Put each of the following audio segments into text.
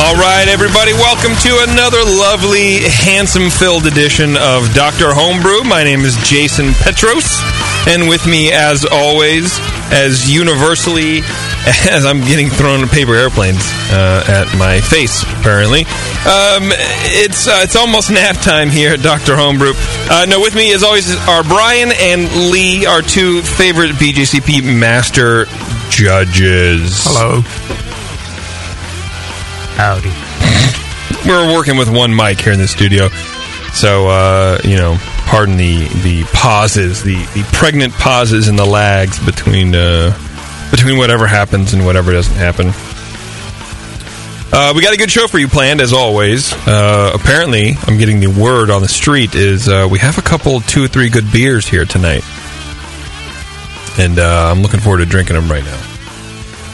All right, everybody, welcome to another lovely, handsome filled edition of Dr. Homebrew. My name is Jason Petros, and with me, as always, as universally as I'm getting thrown paper airplanes uh, at my face, apparently. Um, it's uh, it's almost nap time here at Dr. Homebrew. Uh, no, with me, as always, are Brian and Lee, our two favorite BJCP master judges. Hello. Howdy. we're working with one mic here in the studio, so uh, you know, pardon the the pauses, the the pregnant pauses and the lags between uh, between whatever happens and whatever doesn't happen. Uh, we got a good show for you planned, as always. Uh, apparently, I'm getting the word on the street is uh, we have a couple, two or three good beers here tonight, and uh, I'm looking forward to drinking them right now.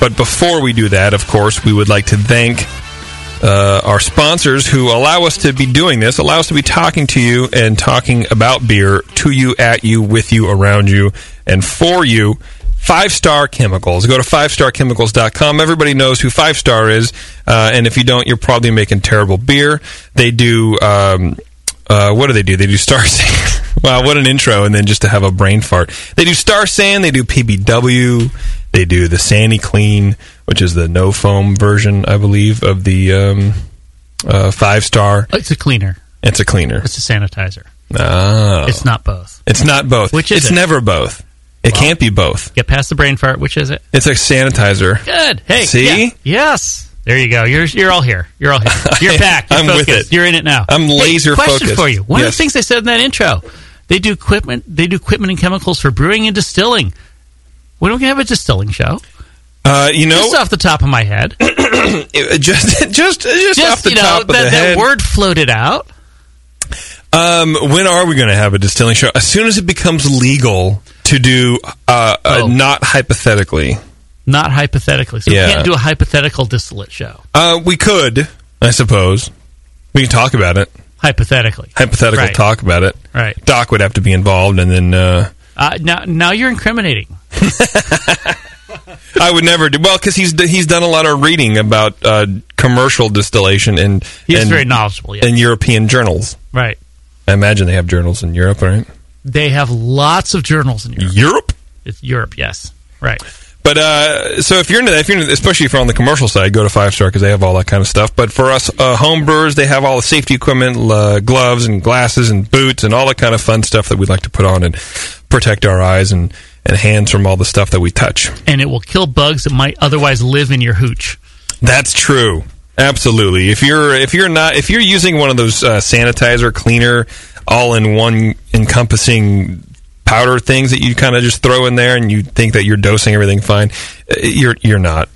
But before we do that, of course, we would like to thank uh, our sponsors who allow us to be doing this, allow us to be talking to you and talking about beer to you, at you, with you, around you, and for you. Five Star Chemicals. Go to fivestarchemicals.com. Everybody knows who Five Star is, uh, and if you don't, you're probably making terrible beer. They do. Um, uh, what do they do? They do Star San. wow, what an intro! And then just to have a brain fart, they do Star San. They do PBW. They do the SaniClean, which is the no foam version, I believe, of the um, uh, Five Star. It's a cleaner. It's a cleaner. It's a sanitizer. Oh. It's not both. It's not both. Which is It's it? never both. It can't be both. Get past the brain fart. Which is it? It's a sanitizer. Good. Hey. See? yeah. Yes. There you go. You're you're all here. You're all here. You're back. You're I'm with focused. it. You're in it now. I'm Hey, laser question focused. for you. One of Yes. the things they said in that intro, they do equipment. They do equipment and chemicals for brewing and distilling. When are we gonna have a distilling show? Uh, you know, Just off the top of my head, it- just just just, off the you know top of that, the that word floated out. Um, when are we going to have a distilling show? As soon as it becomes legal to do, uh, uh, Oh. not hypothetically. Not hypothetically. So Yeah. we can't do a hypothetical distillate show. Uh, we could, I suppose. We can talk about it. Hypothetically. Hypothetical Right. talk about it. Right. Doc would have to be involved, and then uh, Uh, now, now you're incriminating. I would never do well because he's he's done a lot of reading about uh, commercial distillation and He's and, very knowledgeable. Yeah. in European journals. right. I imagine they have journals in Europe, right? They have lots of journals in Europe. Europe. It's Europe, yes. Right. But uh, so if you're into that, if you're into, especially if you're on the commercial side, go to Five Star because they have all that kind of stuff. But for us uh, home brewers, they have all the safety equipment, uh, gloves and glasses and boots and all that kind of fun stuff that we'd like to put on and protect our eyes and, and hands from all the stuff that we touch. And it will kill bugs that might otherwise live in your hooch. That's true. Absolutely. If you're if you're not if you're using one of those uh, sanitizer cleaner all in one encompassing powder things that you kind of just throw in there and you think that you're dosing everything fine, uh, you're you're not.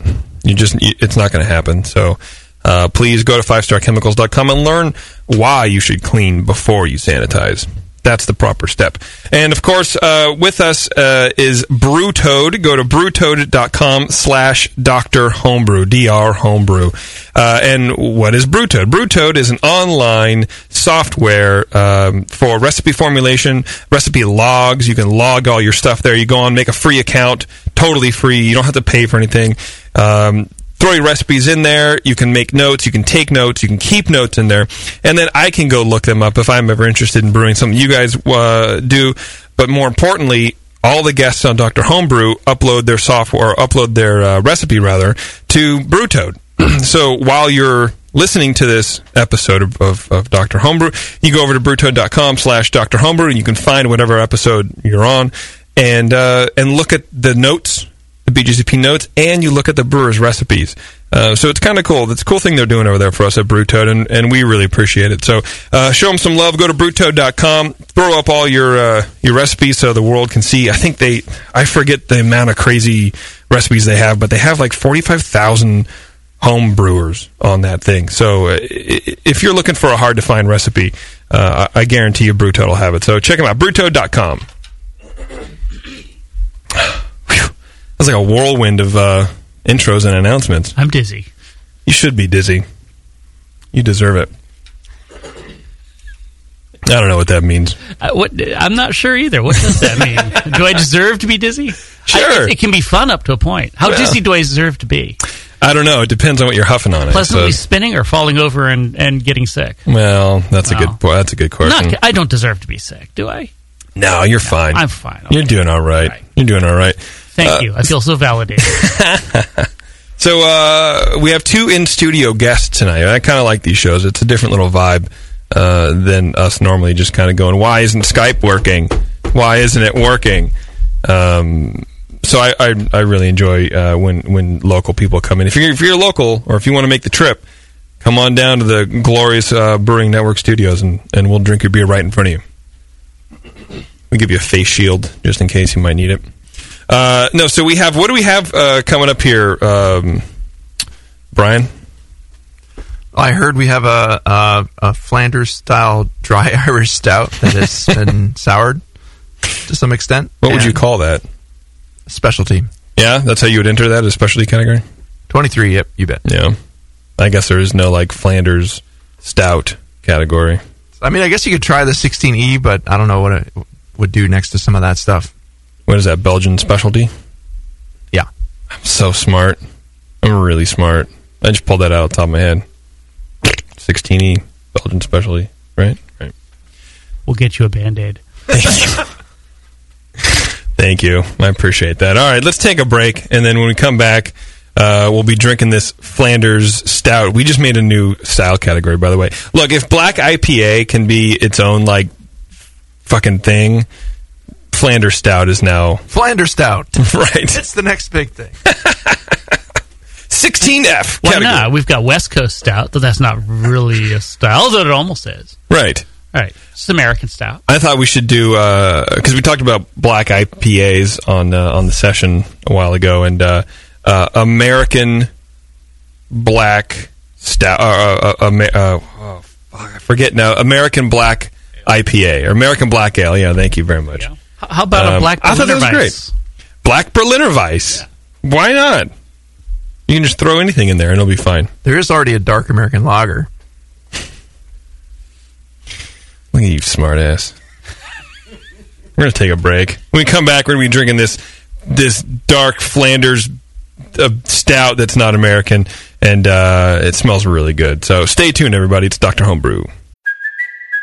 You just it's not going to happen. So uh, please go to fivestarchemicals.com and learn why you should clean before you sanitize. That's the proper step. And of course, uh, with us uh, is Brewtoad. Go to brewtoad.com slash Dr. Homebrew, DR Homebrew. Uh, and what is Brewtoad? Brewtoad is an online software um, for recipe formulation, recipe logs. You can log all your stuff there. You go on, make a free account, totally free. You don't have to pay for anything. Um, throw your recipes in there. You can make notes. You can take notes. You can keep notes in there, and then I can go look them up if I'm ever interested in brewing something you guys uh, do. But more importantly, all the guests on Doctor Homebrew upload their software, upload their uh, recipe rather to Brewtoad. so while you're listening to this episode of, of, of Dr. Homebrew, you go over to brewtoad.com slash Dr. Homebrew and you can find whatever episode you're on and uh, and look at the notes the BJCP notes, and you look at the brewer's recipes. Uh, so it's kind of cool. It's a cool thing they're doing over there for us at Brewtoad, and, and we really appreciate it. So uh, show them some love. Go to brewtoad.com. Throw up all your uh, your recipes so the world can see. I think they, I forget the amount of crazy recipes they have, but they have like 45,000 home brewers on that thing. So uh, if you're looking for a hard to find recipe, uh, I I guarantee you Brewtoad will have it. So check them out, brewtoad.com. That's like a whirlwind of uh, intros and announcements. I'm dizzy. You should be dizzy. You deserve it. I don't know what that means. Uh, what I'm not sure either. What does that mean? do I deserve to be dizzy? Sure. I, it can be fun up to a point. How Well. dizzy do I deserve to be? I don't know. It depends on what you're huffing on it. Pleasantly So- spinning or falling over and, and getting sick? well, that's a good. That's a good question. Not, I don't deserve to be sick, do I? no, you're fine. I'm fine. You're doing all right. Right. You're doing all right. Thank Uh, you. I feel so validated. So uh, we have two in studio guests tonight. I kind of like these shows. It's a different little vibe uh, than us normally just kind of going, "Why isn't Skype working? Why isn't it working?" Um, so I, I I really enjoy uh, when when local people come in. If you're if you're local or if you want to make the trip, come on down to the glorious uh, Brewing Network studios and and we'll drink your beer right in front of you. We give you a face shield just in case you might need it. Uh, no, so we have what do we have uh, coming up here, um, Brian? I heard we have a, a, a Flanders style dry Irish stout that has been soured to some extent. What would you call that? specialty? Yeah, that's how you would enter that as specialty category. Twenty three. Yep, you bet. Yeah, I guess there is no like Flanders stout category. I mean, I guess you could try the 16E, but I don't know what it would do next to some of that stuff. What is that Belgian specialty? Yeah. I'm so smart. I'm really smart. I just pulled that out of the top of my head. 16e Belgian specialty, right? Right. we'll get you a band aid. Thank you. I appreciate that. All right, let's take a break, and then when we come back, uh, we'll be drinking this Flanders Stout. We just made a new style category, by the way. Look, if Black IPA can be its own like fucking thing, Flanders Stout is now Flanders stout. right. it's the next big thing. 16F Why category. not? We've got West Coast Stout, though that's not really a style, although it almost is. Right. All right, it's American Stout. I thought we should do because we talked about black IPAs on uh, on the session a while ago, and uh, uh, American black stout. Uh, uh, uh, Amer- uh, oh, fuck, I forget now. American black IPA or American black ale. Yeah, thank you very much. H- How about a Um, black I thought that was Berliner great. Black Berliner Weiss. Why not? You can just throw anything in there and it'll be fine. There is already a dark American lager. Look at you, smartass. We're gonna take a break. When we come back, we're gonna be drinking this this dark Flanders uh, stout that's not American, and uh, it smells really good. So stay tuned, everybody. It's Doctor Homebrew.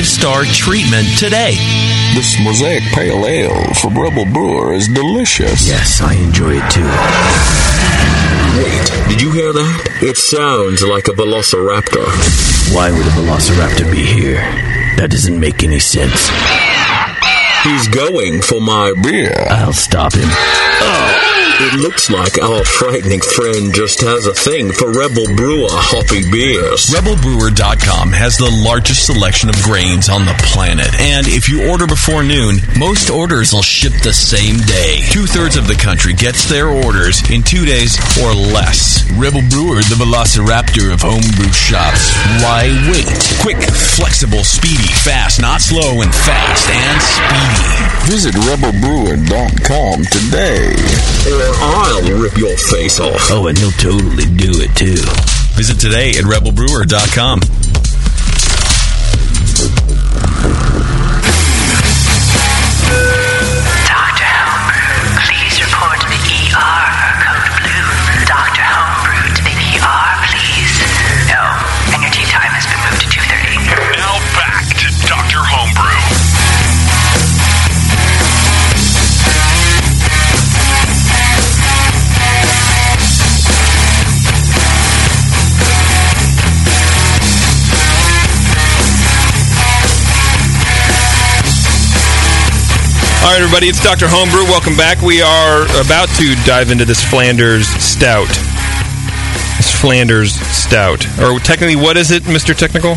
five star treatment today. This Mosaic Pale Ale from Rebel Brewer is delicious. Yes, I enjoy it too. Wait, did you hear that? It sounds like a velociraptor. Why would a velociraptor be here? That doesn't make any sense. He's going for my beer. I'll stop him. Oh. It looks like our frightening friend just has a thing for Rebel Brewer hoppy beers. RebelBrewer.com has the largest selection of grains on the planet. And if you order before noon, most orders will ship the same day. Two thirds of the country gets their orders in two days or less. Rebel Brewer, the velociraptor of homebrew shops. Why wait? Quick, flexible, speedy, fast, not slow and fast and speedy. Visit rebelbrewer.com today. I'll rip your face off. Oh, and he'll totally do it too. Visit today at rebelbrewer.com. All right, everybody, it's Dr. Homebrew. Welcome back. We are about to dive into this Flanders Stout. This Flanders Stout. Or technically, what is it, Mr. Technical?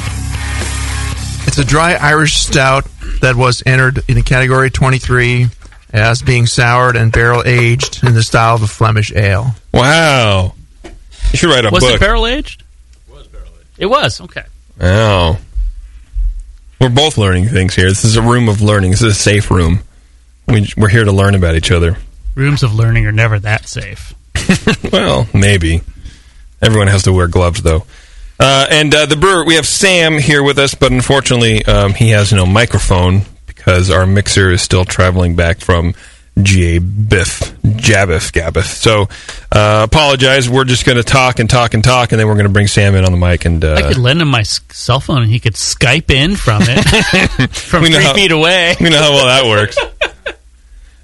It's a dry Irish stout that was entered in the category 23 as being soured and barrel aged in the style of a Flemish ale. Wow. You should write a Was book. it barrel aged? It was barrel aged. It was okay. Oh. We're both learning things here. This is a room of learning. This is a safe room. We, we're here to learn about each other. Rooms of learning are never that safe. Well, maybe. Everyone has to wear gloves, though. Uh, and uh, the brewer, we have Sam here with us, but unfortunately, um, he has no microphone because our mixer is still traveling back from GA Biff, Jabiff, Gabiff. So, uh, apologize. We're just going to talk and talk and talk, and then we're going to bring Sam in on the mic. And uh, I could lend him my cell phone and he could Skype in from it from three how- feet away. we know how well that works.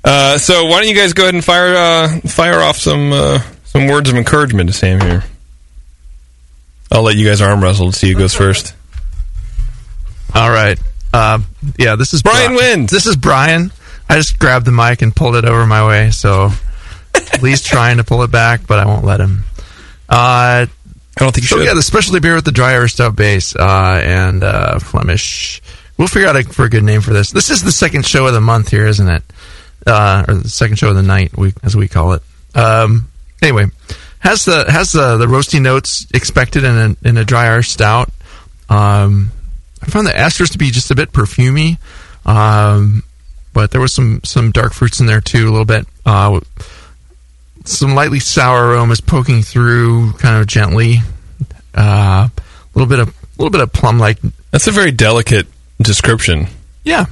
Uh, so, why don't you guys go ahead and fire uh, fire off some uh, some words of encouragement to Sam here? I'll let you guys arm wrestle to see who goes first. All right. Um, yeah, this is Brian wins. This is Brian. I just grabbed the mic and pulled it over my way. So Lee's trying to pull it back, but I won't let him. Uh, I don't think so should. yeah, the specialty beer with the dry Irish stout base uh, and uh, Flemish. We'll figure out a, for a good name for this. This is the second show of the month here, isn't it? Uh, or the second show of the night, we, as we call it. Um, anyway, has the has the, the roasty notes expected in a, in a dry Irish stout. Um, I found the esters to be just a bit perfumey, um, but there was some some dark fruits in there too, a little bit. Uh, some lightly sour aromas poking through, kind of gently. Uh, a little bit of a little bit of plum like. That's a very delicate description. Yeah.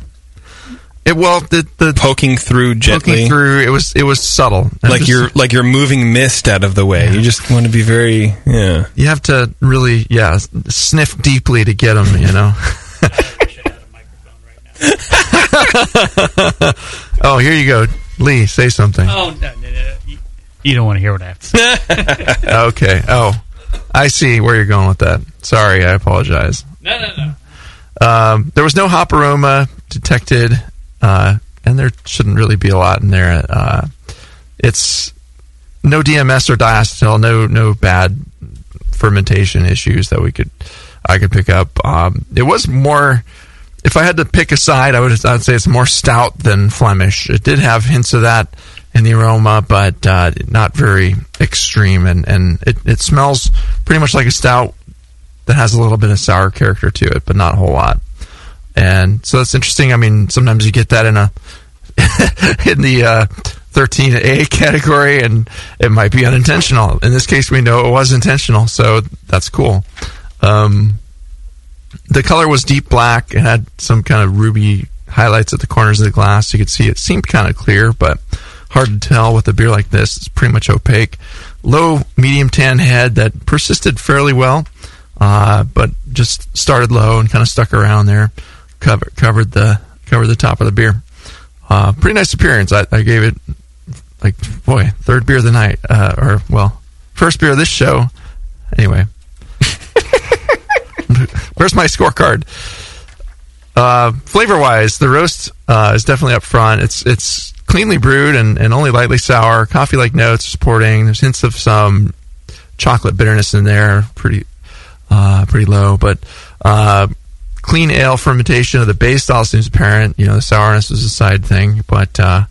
It well the the poking through gently, poking through. It was it was subtle. And like just- you're like you're moving mist out of the way. You just want to be very yeah. You have to really yeah sniff deeply to get them. You know. oh, here you go, Lee. Say something. Oh, no, no, no. You- You don't want to hear what I have to say. okay. Oh, I see where you're going with that. Sorry, I apologize. no, no, no. Um, there was no hop aroma detected, uh, and there shouldn't really be a lot in there. Uh, it's no DMS or diacetyl, no no bad fermentation issues that we could I could pick up. Um, it was more. If I had to pick a side, I would I'd say it's more stout than Flemish. It did have hints of that in the aroma, but uh, not very extreme, and and it, it smells pretty much like a stout that has a little bit of sour character to it, but not a whole lot. And so that's interesting. I mean, sometimes you get that in a in the uh, 13A category, and it might be unintentional. In this case, we know it was intentional, so that's cool. Um, the color was deep black. It had some kind of ruby highlights at the corners of the glass. You could see it seemed kind of clear, but hard to tell with a beer like this. It's pretty much opaque. Low medium tan head that persisted fairly well, uh, but just started low and kind of stuck around there. Covered covered the covered the top of the beer. Uh, pretty nice appearance. I, I gave it like boy third beer of the night, uh, or well first beer of this show. Anyway, where's my scorecard? Uh, flavor wise, the roast uh, is definitely up front. It's it's cleanly brewed and, and only lightly sour. Coffee like notes supporting. There's hints of some chocolate bitterness in there. Pretty uh, pretty low, but uh, clean ale fermentation of the base style seems apparent. You know, the sourness was a side thing, but uh,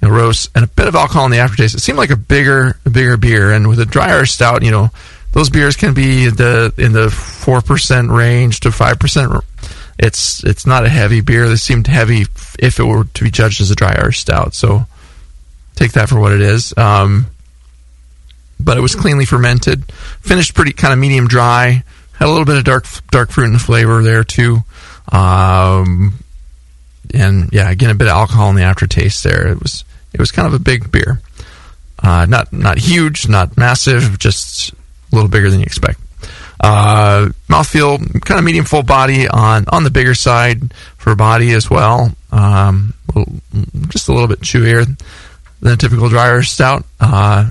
you know, roast and a bit of alcohol in the aftertaste. It seemed like a bigger bigger beer, and with a drier stout, you know, those beers can be the in the four percent range to five percent. It's it's not a heavy beer. This seemed heavy if it were to be judged as a dry stout. So take that for what it is. Um, but it was cleanly fermented, finished pretty kind of medium dry. Had a little bit of dark dark fruit and flavor there too. Um, and yeah, again a bit of alcohol in the aftertaste there. It was it was kind of a big beer. Uh, not not huge, not massive, just a little bigger than you expect. Uh, mouthfeel, kind of medium full body on on the bigger side for body as well. Um, just a little bit chewier than a typical dryer stout. Uh,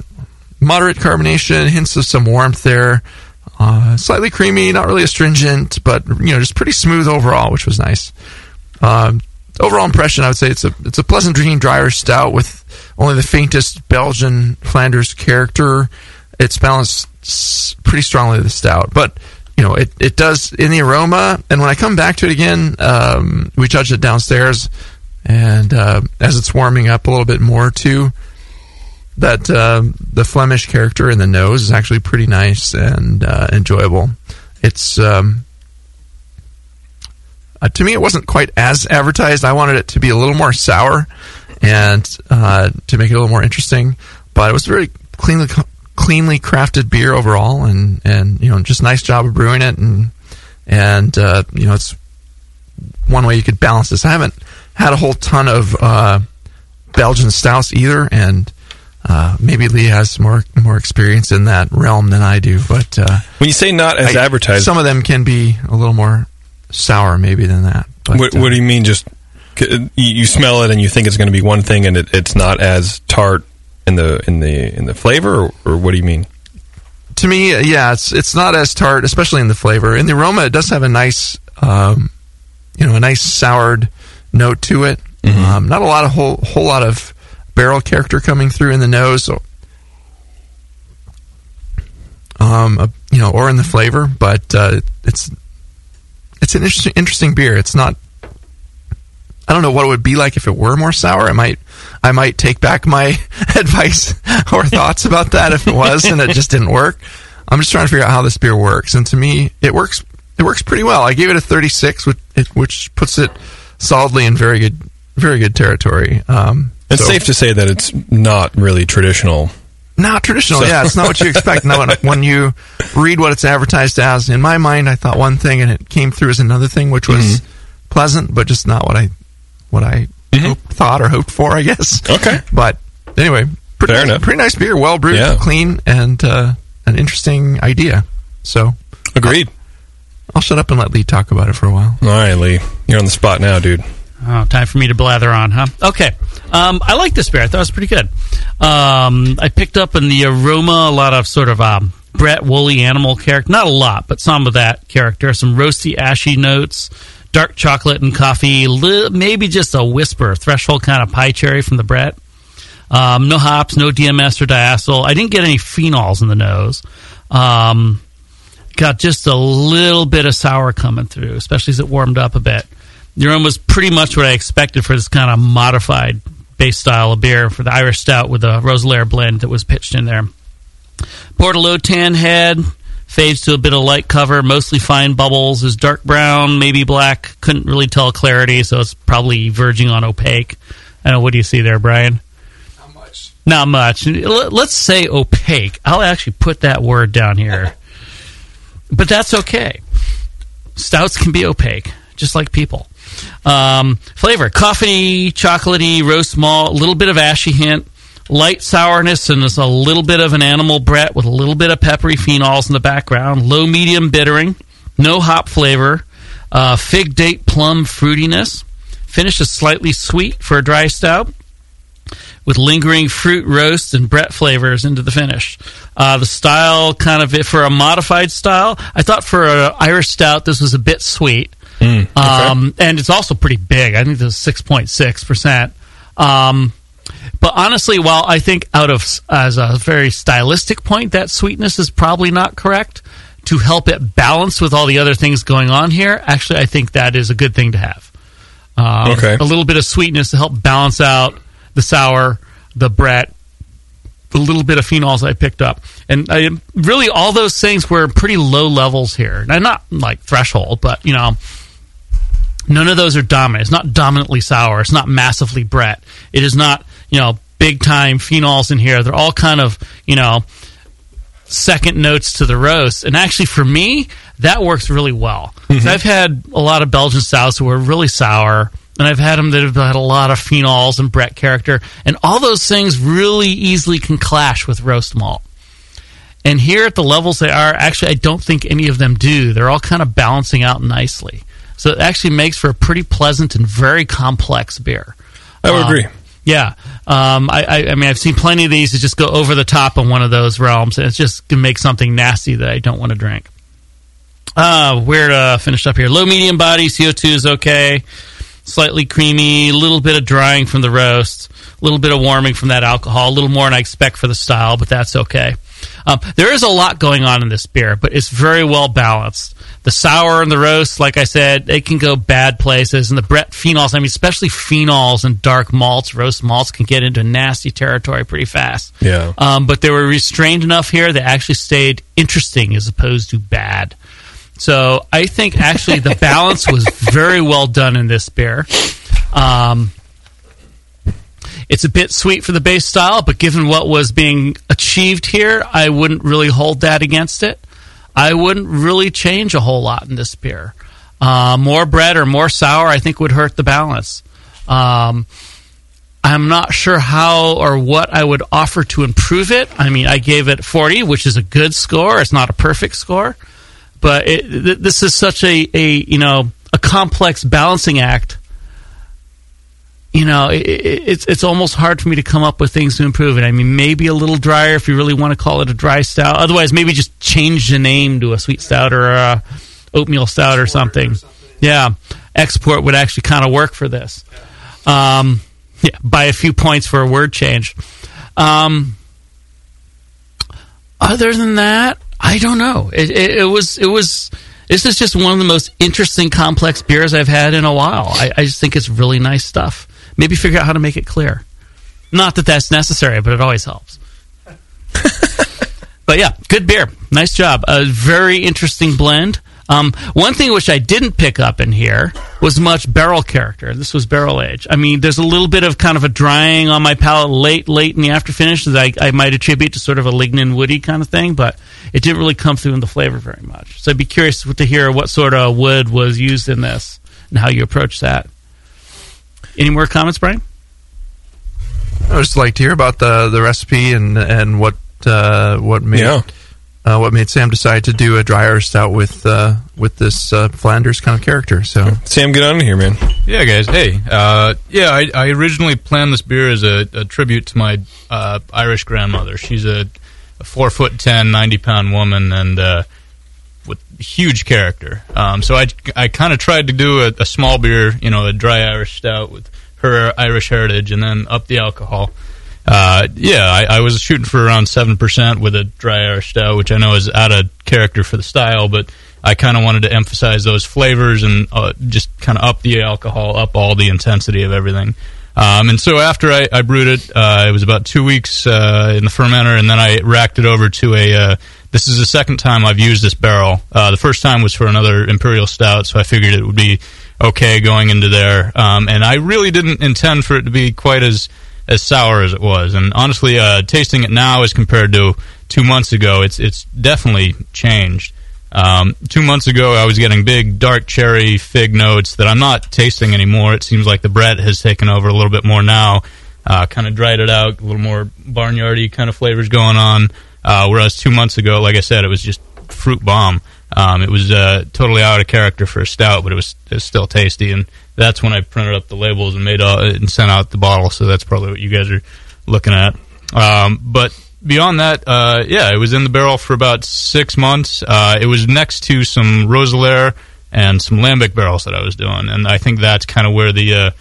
moderate carbonation, hints of some warmth there. Uh, slightly creamy, not really astringent, but you know, just pretty smooth overall, which was nice. Um, overall impression, I would say it's a it's a pleasant drinking dryer stout with only the faintest Belgian Flanders character. It's balanced pretty strongly with the stout, but you know it, it does in the aroma. And when I come back to it again, um, we judged it downstairs, and uh, as it's warming up a little bit more too, that uh, the Flemish character in the nose is actually pretty nice and uh, enjoyable. It's um, uh, to me, it wasn't quite as advertised. I wanted it to be a little more sour and uh, to make it a little more interesting. But it was very cleanly cleanly crafted beer overall, and and you know just nice job of brewing it, and and uh, you know it's one way you could balance this. I haven't had a whole ton of uh, Belgian stouts either, and uh, maybe Lee has more more experience in that realm than I do. But uh, when you say not as I- advertised, some of them can be a little more sour maybe than that. But, what, uh, what do you mean? Just you, you smell it and you think it's going to be one thing, and it, it's not as tart in the in the in the flavor, or, or what do you mean? to me, uh, yeah, it's it's not as tart, especially in the flavor. In the aroma, it does have a nice, um, you know, a nice soured note to it. Um, not a lot of whole whole lot of barrel character coming through in the nose, so, um, you know, or in the flavor, but uh, it's it's an interesting interesting beer. It's not. I don't know what it would be like if it were more sour. I might, I might take back my advice or thoughts about that if it was and it just didn't work. I'm just trying to figure out how this beer works, and to me, it works. It works pretty well. I gave it a 36, which, which puts it solidly in very good, very good territory. Um, It's so- safe to say that it's not really traditional. not traditional. So- yeah, it's not what you expect. no, when, when you read what it's advertised as, in my mind, I thought one thing and it came through as another thing, which was pleasant, but just not what I what I hoped, thought or hoped for. I guess. Okay. But anyway, pretty, Fair nice, enough. pretty nice beer, well brewed, Yeah. clean, and uh, an interesting idea. So Agreed. I'll shut up and let Lee talk about it for a while. All right, Lee, you're on the spot now, dude. Oh, time for me to blather on, huh? Okay. Um, I like this beer. I thought it was pretty good. Um, I picked up in the aroma a lot of sort of um, Brett woolly animal character. Not a lot, but some of that character. Some roasty, ashy notes, dark chocolate and coffee. Li- maybe just a whisper, threshold kind of pie cherry from the Brett. Um, no hops, no DMS or diacetyl. I didn't get any phenols in the nose. Um, got just a little bit of sour coming through, especially as it warmed up a bit. The aroma was pretty much what I expected for this kind of modified base style of beer for the Irish Stout with the Roeselare blend that was pitched in there. Poured a low tan head, fades to a bit of light cover, mostly fine bubbles, is dark brown, maybe black. Couldn't really tell clarity, so it's probably verging on opaque. I know. What do you see there, Brian? Not much. Not much. Let's say opaque. I'll actually put that word down here. But that's okay. Stouts can be opaque, just like people. Um, flavor coffee, chocolatey, roast malt, a little bit of ashy hint, light sourness, and there's a little bit of an animal Brett with a little bit of peppery phenols in the background. Low medium bittering, no hop flavor. Uh, fig date plum fruitiness. Finish is slightly sweet for a dry stout with lingering fruit roast and Brett flavors into the finish. Uh, the style, kind of for a modified style, I thought for an Irish stout this was a bit sweet, um, and it's also pretty big. I think is six point six percent. Um, but honestly, while I think out of as a very stylistic point, that sweetness is probably not correct. To help it balance with all the other things going on here, actually, I think that is a good thing to have. Um, Okay. A little bit of sweetness to help balance out the sour, the Brett, the little bit of phenols I picked up. And I, really, all those things were pretty low levels here. Now, not like threshold, but, you know, none of those are dominant. It's not dominantly sour. It's not massively Brett. It is not, you know, big time phenols in here. They're all kind of, you know, second notes to the roast. And actually, for me, that works really well. Mm-hmm. 'Cause I've had a lot of Belgian stouts who were really sour, and I've had them that have had a lot of phenols and Brett character, and all those things really easily can clash with roast malt. And here at the levels they are, actually, I don't think any of them do. They're all kind of balancing out nicely. So it actually makes for a pretty pleasant and very complex beer. I would Um, agree. Yeah, um, I, I, I mean, I've seen plenty of these that just go over the top on one of those realms, and it's just gonna make something nasty that I don't want to drink. Uh, where to finish up here? Low medium body, CO two is okay. Slightly creamy, a little bit of drying from the roast, a little bit of warming from that alcohol, a little more than I expect for the style, but that's okay. Um, there is a lot going on in this beer, but it's very well balanced. The sour and the roast, like I said, they can go bad places, and the Brett phenols, I mean, especially phenols and dark malts, roast malts, can get into nasty territory pretty fast. Yeah. Um, but they were restrained enough here that actually stayed interesting as opposed to bad. So I think actually the balance was very well done in this beer. Um, it's a bit sweet for the base style, but given what was being achieved here, I wouldn't really hold that against it. I wouldn't really change a whole lot in this beer. Uh, more Brett or more sour, I think, would hurt the balance. Um, I'm not sure how or what I would offer to improve it. I mean, I gave it 40, which is a good score. It's not a perfect score, but it, th- this is such a, a you know a complex balancing act. You know, it, it, it's it's almost hard for me to come up with things to improve it. I mean, maybe a little drier if you really want to call it a dry stout. Otherwise, maybe just change the name to a sweet stout or a oatmeal stout or something. Yeah, export would actually kind of work for this. Um, yeah, by a few points for a word change. Um, other than that, I don't know. It, it, it was it was. This is just one of the most interesting, complex beers I've had in a while. I, I just think it's really nice stuff. Maybe figure out how to make it clear. Not that that's necessary, but it always helps. but yeah, good beer. Nice job. A very interesting blend. Um, one thing which I didn't pick up in here was much barrel character. This was barrel age. I mean, there's a little bit of kind of a drying on my palate late, late in the after finish that I, I might attribute to sort of a lignin woody kind of thing, but it didn't really come through in the flavor very much. So I'd be curious to hear what sort of wood was used in this and how you approach that. Any more comments, Brian? I would just like to hear about the the recipe and and what uh, what made Yeah. uh, what made Sam decide to do a dry drier stout with uh, with this uh, Flanders kind of character. So Sam, get on here, man. Yeah, guys. Hey, uh, yeah, I, I originally planned this beer as a, a tribute to my uh, Irish grandmother. She's a, a four foot ten, 90 pound woman, and uh, with huge character. Um, so I, I kind of tried to do a, a small beer, you know, a dry Irish stout with her Irish heritage, and then up the alcohol. Uh, yeah, I, I was shooting for around seven percent with a dry Irish stout, which I know is out of character for the style, but I kind of wanted to emphasize those flavors and uh, just kind of up the alcohol, up all the intensity of everything. Um, and so after I, I brewed it, uh, it was about two weeks uh, in the fermenter, and then I racked it over to a. This is the second time I've used this barrel. Uh, the first time was for another imperial stout, so I figured it would be okay going into there. Um, and I really didn't intend for it to be quite as as sour as it was. And honestly, uh, tasting it now as compared to two months ago, it's it's definitely changed. Um, two months ago, I was getting big dark cherry fig notes that I'm not tasting anymore. It seems like the Brett has taken over a little bit more now. Uh, kind of dried it out, a little more barnyardy kind of flavors going on. Uh, whereas two months ago, like I said, it was just fruit bomb. Um, it was uh, totally out of character for a stout, but it was, it was still tasty. And that's when I printed up the labels and made all, and sent out the bottle. So that's probably what you guys are looking at. Um, but beyond that, uh, yeah, it was in the barrel for about six months. Uh, it was next to some Roeselare and some Lambic barrels that I was doing, and I think that's kind of where the uh,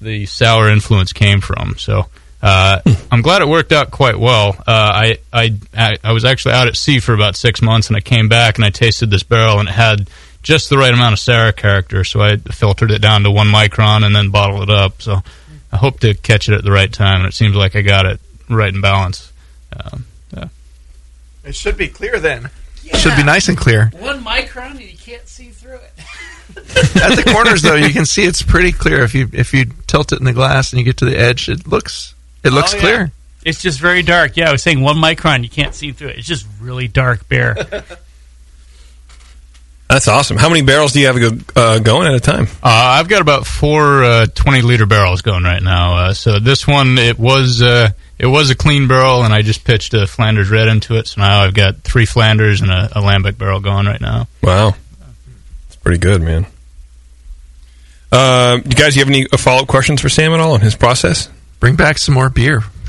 the sour influence came from. So. Uh, I'm glad it worked out quite well. Uh, I, I I I was actually out at sea for about six months, and I came back and I tasted this barrel, and it had just the right amount of sour character. So I filtered it down to one micron and then bottled it up. So I hope to catch it at the right time, and it seems like I got it right in balance. Um, yeah. It should be clear then. It should be nice and clear. One micron and you can't see through it. At the corners, though, you can see it's pretty clear. If you if you tilt it in the glass and you get to the edge, it looks it looks Oh, yeah. clear. It's just very dark. Yeah, I was saying one micron, you can't see through it. It's just really dark beer. That's awesome. How many barrels do you have go, uh, going at a time? Uh, I've got about four uh, 20 liter barrels going right now. Uh, so this one, it was uh, it was a clean barrel, and I just pitched a Flanders Red into it. So now I've got three Flanders and a, a Lambic barrel going right now. Wow, it's pretty good, man. Uh, you guys, you have any follow up questions for Sam at all on his process? Bring back some more beer.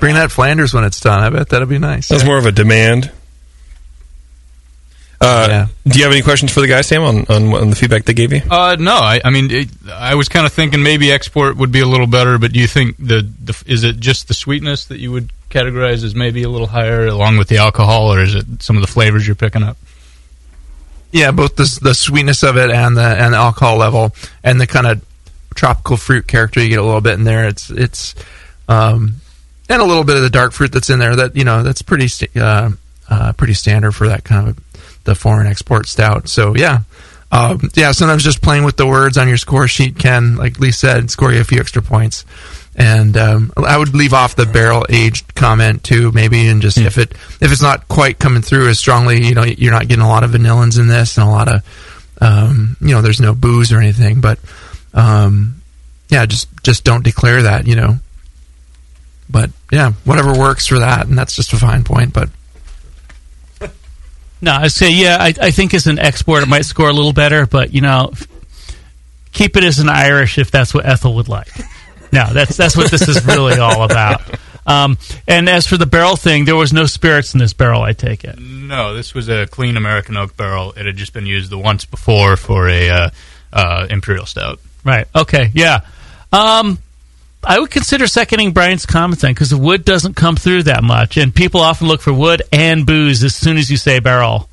Bring that Flanders when it's done. I bet that'll be nice. That's more of a demand. Uh, Do you have any questions for the guys, Sam, on, on, on the feedback they gave you? Uh, no, I, I mean, it, I was kind of thinking maybe export would be a little better, but do you think the, the is it just the sweetness that you would categorize as maybe a little higher, along with the alcohol, or is it some of the flavors you're picking up? Yeah, both the the sweetness of it and the and the alcohol level and the kind of tropical fruit character you get a little bit in there. It's it's um, and a little bit of the dark fruit that's in there. That you know that's pretty sta- uh, uh, pretty standard for that kind of the foreign export stout. So yeah. Um, yeah, sometimes just playing with the words on your score sheet can, like Lee said, score you a few extra points. And um, I would leave off the barrel aged comment too, maybe, and just if it if it's not quite coming through as strongly, you know, you're not getting a lot of vanillins in this and a lot of, um, you know, there's no booze or anything, but um, yeah, just just don't declare that, you know. But yeah, whatever works for that, and that's just a fine point. But No, I say yeah. I, I think as an export, it might score a little better, but you know, keep it as an Irish if that's what Ethel would like. No, that's that's what this is really all about. Um, and as for the barrel thing, there was no spirits in this barrel. I take it. No, this was a clean American oak barrel. It had just been used the once before for a uh, uh, imperial stout. Right. Okay. Yeah. Um, I would consider seconding Brian's comment then because the wood doesn't come through that much, and people often look for wood and booze as soon as you say barrel.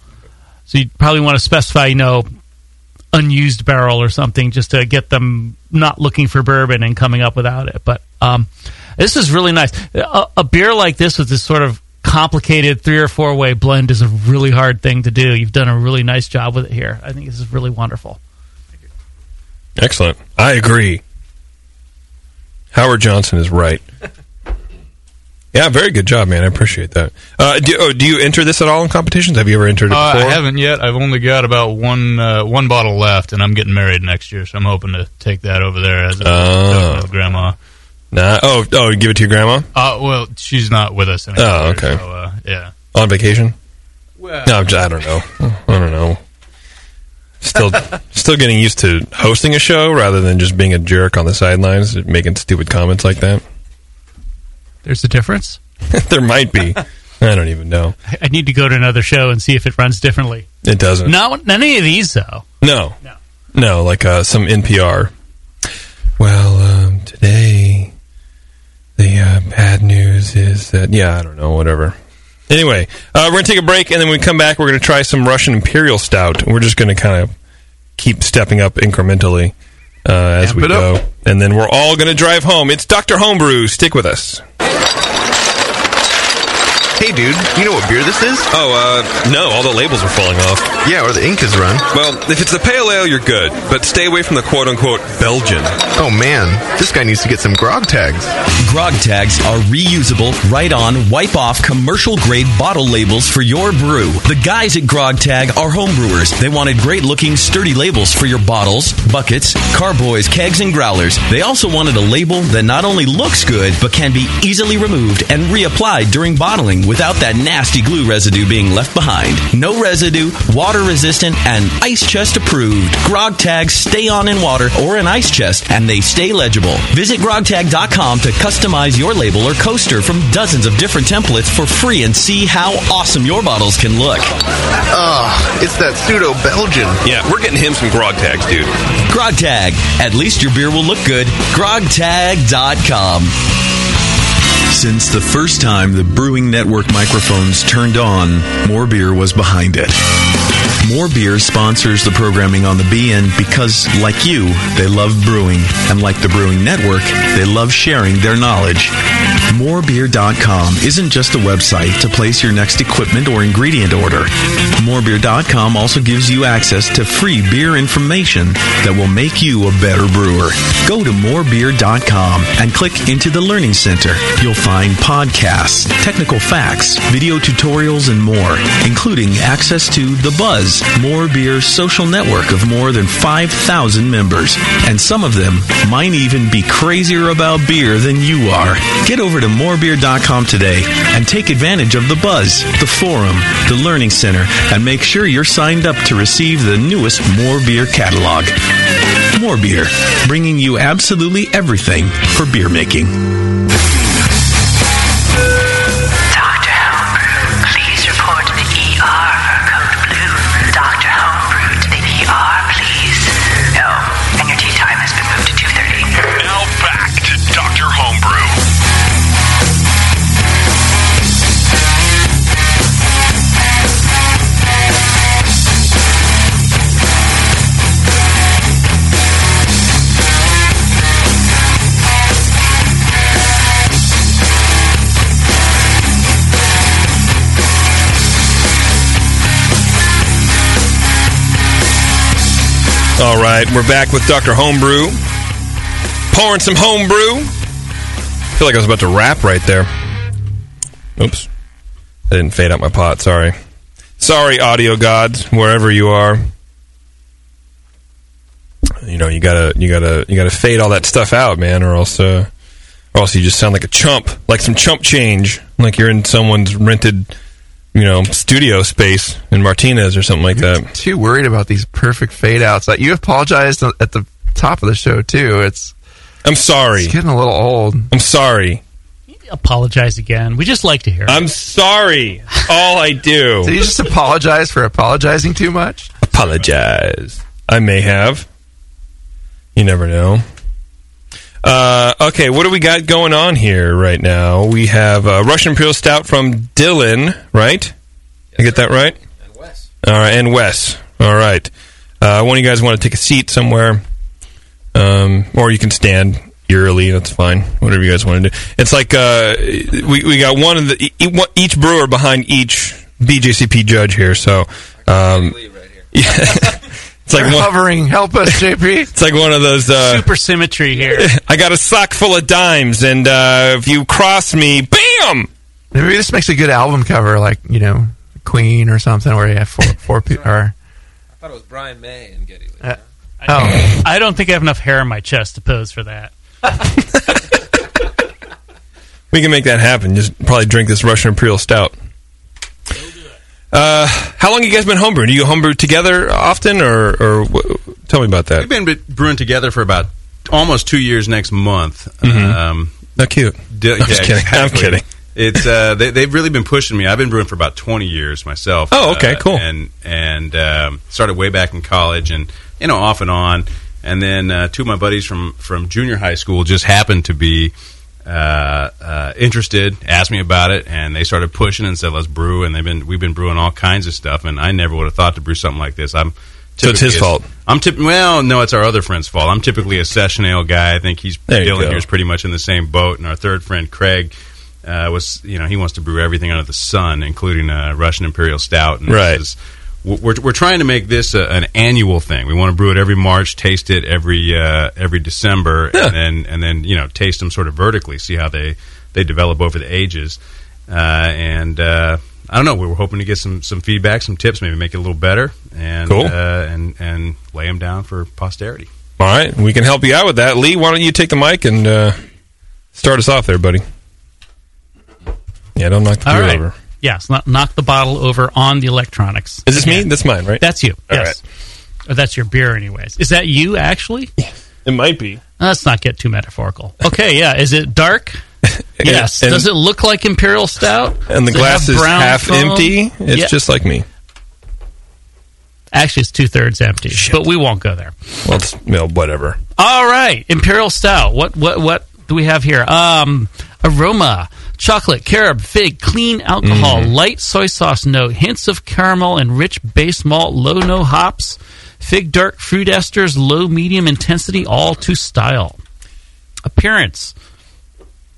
So you probably want to specify, you know, unused barrel or something just to get them not looking for bourbon and coming up without it. But um, this is really nice. A, a beer like this with this sort of complicated three or four way blend is a really hard thing to do. You've done a really nice job with it here. I think this is really wonderful. Excellent. I agree. Howard Johnson is right. Yeah, very good job, man. I appreciate that. Uh, do, oh, do you enter this at all in competitions? Have you ever entered it Uh. I haven't yet. I've only got about one uh, one bottle left, and I'm getting married next year, so I'm hoping to take that over there as a Oh. grandma. Nah. Oh, oh, give it to your grandma Uh, well, she's not with us anymore. Oh, okay. So, uh, yeah. on vacation. Well- no, just, I don't know. I don't know. Still, still getting used to hosting a show rather than just being a jerk on the sidelines, making stupid comments like that. There's a difference. there might be. I don't even know. I- I need to go to another show and see if it runs differently. It doesn't. Not any of these though. No no. No. like uh, some NPR. Well, um, today the uh, bad news is that yeah, I don't know, whatever. Anyway, uh, we're gonna take a break, and then when we come back, we're gonna try some Russian Imperial Stout. We're just gonna kind of keep stepping up incrementally uh, as Amp we go, up. and then we're all gonna drive home. It's Doctor Homebrew. Stick with us. Dude, you know what beer this is? Oh, uh, no, all the labels are falling off. Yeah, or the ink is run. Well, if it's the pale ale, you're good, but stay away from the quote unquote Belgian. Oh man, this guy needs to get some grog tags. Grog tags are reusable, write on, wipe off commercial grade bottle labels for your brew. The guys at Grog Tag are homebrewers. They wanted great looking, sturdy labels for your bottles, buckets, carboys, kegs, and growlers. They also wanted a label that not only looks good, but can be easily removed and reapplied during bottling without without that nasty glue residue being left behind. No residue, water resistant, and ice chest approved. Grog tags stay on in water or an ice chest, and they stay legible. Visit grogtag.com to customize your label or coaster from dozens of different templates for free and see how awesome your bottles can look. Ah, it's that pseudo Belgian. Yeah, we're getting him some grog tags, dude. Grog Tag. At least your beer will look good. Grogtag.com. Since the first time the Brewing Network microphones turned on, More Beer was behind it. More Beer sponsors the programming on the BN because, like you, they love brewing. And like the Brewing Network, they love sharing their knowledge. Morebeer.com isn't just a website to place your next equipment or ingredient order. Morebeer.com also gives you access to free beer information that will make you a better brewer. Go to morebeer.com and click into the Learning Center. You'll find podcasts, technical facts, video tutorials, and more, including access to The Buzz, More Beer's social network of more than 5,000 members. And some of them might even be crazier about beer than you are. Get over to morebeer.com today and take advantage of The Buzz, the forum, the Learning Center, and make sure you're signed up to receive the newest More Beer catalog. More Beer, bringing you absolutely everything for beer making. All right, we're back with Dr. Homebrew. Pouring some homebrew. I feel like I was about to rap right there. Oops. I didn't fade out my pot, sorry. Sorry, audio gods, wherever you are. You know, you gotta you gotta you gotta fade all that stuff out, man, or else uh or else you just sound like a chump, like some chump change, like you're in someone's rented, you know, studio space in Martinez or something like that. Too worried about these perfect fade outs. You apologized at the top of the show too. It's I'm sorry. it's getting a little old. I'm sorry. Apologize again. We just like to hear. I'm sorry. All I do. Did you just apologize for apologizing too much? Apologize. I may have. You never know. Uh, okay, what do we got going on here right now? We have uh, Russian Imperial Stout from Dylan, right? I get that right? And Wes. All right, and Wes. All right. Uh, one of you guys want to take a seat somewhere, um, or you can stand eerily. That's fine. Whatever you guys want to do. It's like uh, we we got one of the each brewer behind each BJCP judge here. So. Um, yeah. It's like They're one, hovering. Help us, JP. it's like one of those. Uh, Super symmetry here. I got a sock full of dimes, and uh, if you cross me, bam! Maybe this makes a good album cover, like you know, Queen or something, where you have four four people. Or I thought it was Brian May and Geddy Lee. uh, I, I don't think I have enough hair on my chest to pose for that. We can make that happen. Just probably drink this Russian Imperial Stout. Uh, how long you guys been homebrewing? Do you homebrew together often, or, or wh- tell me about that? We've been brewing together for about almost two years next month. Mhm. Um, Not cute. d- I'm just yeah, kidding. I'm kidding. It's uh, they, they've really been pushing me. I've been brewing for about twenty years myself. Oh, okay, Uh, cool. And and um, started way back in college, and you know off and on. And then uh, two of my buddies from from junior high school just happened to be uh, uh, interested, asked me about it, and they started pushing and said, "Let's brew." And they've been we've been brewing all kinds of stuff, and I never would have thought to brew something like this. I'm So it's his a- fault. I'm tip- well, no, it's our other friend's fault. I'm typically a session ale guy. I think he's Dylan here's pretty much in the same boat. And our third friend Craig uh, was, you know, he wants to brew everything under the sun, including uh, Russian Imperial Stout. And Right. is- we're, we're trying to make this a, an annual thing. We want to brew it every March, taste it every uh, every December, and then and then you know taste them sort of vertically, see how they they develop over the ages. Uh, and uh, I don't know. We were hoping to get some some feedback, some tips, maybe make it a little better, and Cool. uh, and and lay them down for posterity. All right, we can help you out with that. Lee, why don't you take the mic and uh, start us off there, buddy? Yeah, don't knock the beer right. over. Yes, knock, knock the bottle over on the electronics. Is this me? That's mine, right? That's you. All yes. Or that's your beer, anyways. Is that you actually? It might be. Let's not get too metaphorical. Okay, yeah. Is it dark? yes. and- Does it look like Imperial Stout? And the Does glass is half foam? empty. It's Yeah. just like me. Actually, it's two thirds empty, but we won't go there. Well, it's, you know, whatever. All right, Imperial Stout. What what what do we have here? Um, aroma: chocolate, carob, fig, clean alcohol, Mm-hmm. light soy sauce note, hints of caramel and rich base malt, low no hops, fig dark fruit esters, low medium intensity, all to style. Appearance.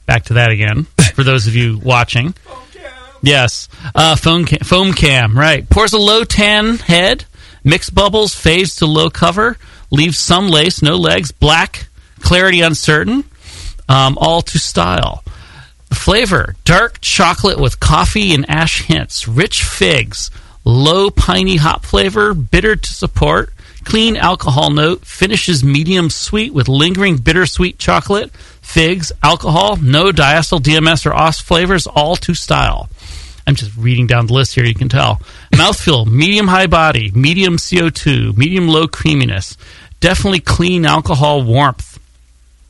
Back to that again for those of you watching. Yes, uh, foam cam, foam cam. Right, pours a low tan head, mixed bubbles, fades to low cover, leaves some lace, no legs, black, clarity uncertain, um, all to style. Flavor: dark chocolate with coffee and ash hints, rich figs, low piney hop flavor, bitter to support, clean alcohol note, finishes medium sweet with lingering bittersweet chocolate, figs, alcohol, no diacetyl DMS or OS flavors, all to style. I'm just reading down the list here, you can tell. Mouthfeel, medium high body, medium CO2, medium low creaminess, definitely clean alcohol warmth.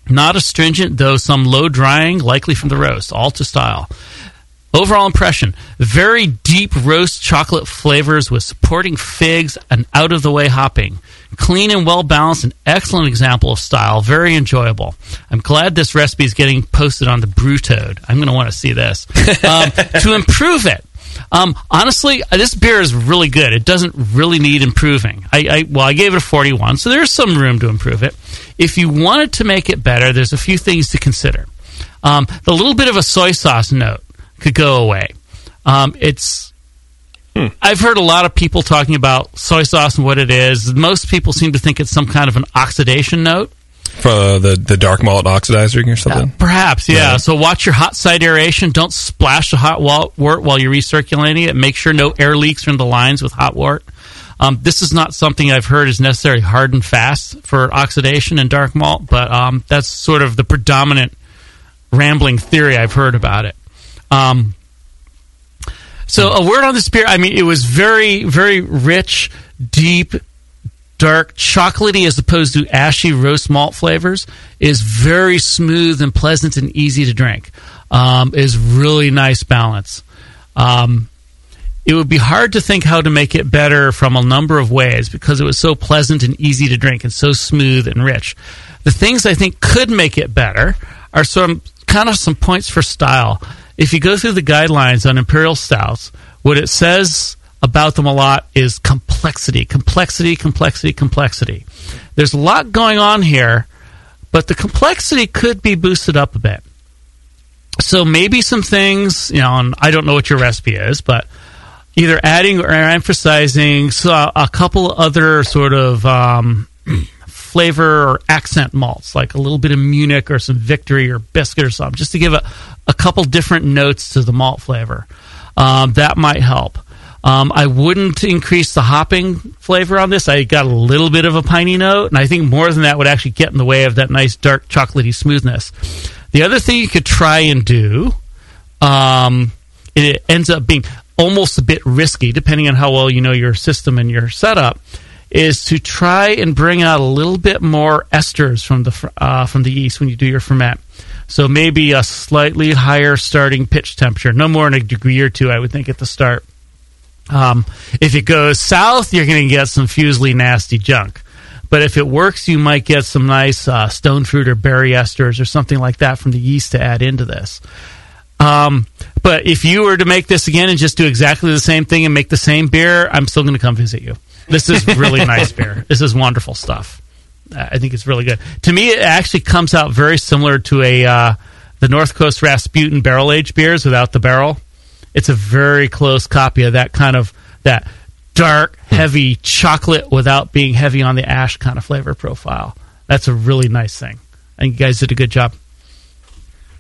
Not astringent, though some low drying, likely from the roast, all to style. Overall impression very deep roast chocolate flavors with supporting figs and out of the way hopping. Clean and well balanced, an excellent example of style, very enjoyable. I'm glad this recipe is getting posted on the Brew Toad. I'm going to want to see this. Um, to improve it, um, honestly, this beer is really good. It doesn't really need improving. I, I well, I gave it a 41, so there's some room to improve it. If you wanted to make it better, there's a few things to consider. Um, the little bit of a soy sauce note could go away. Um, it's I've heard a lot of people talking about soy sauce and what it is. Most people seem to think it's some kind of an oxidation note. For the, the dark malt oxidizing or something. Perhaps, yeah. Right. So watch your hot side aeration. Don't splash the hot wort while you're recirculating it. Make sure no air leaks from the lines with hot wort. Um, this is not something I've heard is necessarily hard and fast for oxidation in dark malt, but um, that's sort of the predominant rambling theory I've heard about it. Um, so a word on this beer. I mean, it was very, very rich, deep, dark, chocolatey as opposed to ashy roast malt flavors. Is very smooth and pleasant and easy to drink. Um, is really nice balance. Um, it would be hard to think how to make it better from a number of ways because it was so pleasant and easy to drink and so smooth and rich. The things I think could make it better are some kind of some points for style. If you go through the guidelines on imperial stouts, what it says about them a lot is complexity, complexity, complexity, complexity. There's a lot going on here, but the complexity could be boosted up a bit. So maybe some things, you know, and I don't know what your recipe is, but either adding or emphasizing a couple other sort of um, flavor or accent malts, like a little bit of Munich or some Victory or Biscuit or something, just to give a, a couple different notes to the malt flavor. Um, that might help. Um, I wouldn't increase the hopping flavor on this. I got a little bit of a piney note, and I think more than that would actually get in the way of that nice dark chocolatey smoothness. The other thing you could try and do, um, it ends up being almost a bit risky, depending on how well you know your system and your setup, is to try and bring out a little bit more esters from the uh, from the yeast when you do your ferment. So maybe a slightly higher starting pitch temperature, no more than a degree or two, I would think, at the start. Um, if it goes south, you're going to get some fusely nasty junk. But if it works, you might get some nice uh, stone fruit or berry esters or something like that from the yeast to add into this. Um, but if you were to make this again and just do exactly the same thing and make the same beer, I'm still going to come visit you. This is really nice beer. This is wonderful stuff. I think it's really good. To me, it actually comes out very similar to a uh, the North Coast Rasputin barrel aged beers without the barrel. It's a very close copy of that kind of that dark, heavy chocolate without being heavy on the ash kind of flavor profile. That's a really nice thing. I think you guys did a good job.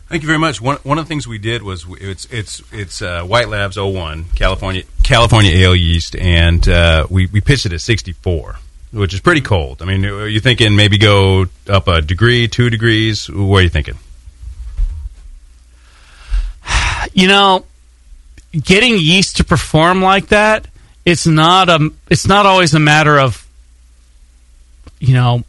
Thank you very much. One, one of the things we did was it's it's it's uh, White Labs 01 California California ale yeast, and uh, we we pitched it at 64, which is pretty cold. I mean, are you thinking maybe go up a degree, two degrees? What are you thinking? You know, getting yeast to perform like that, it's not a it's not always a matter of you know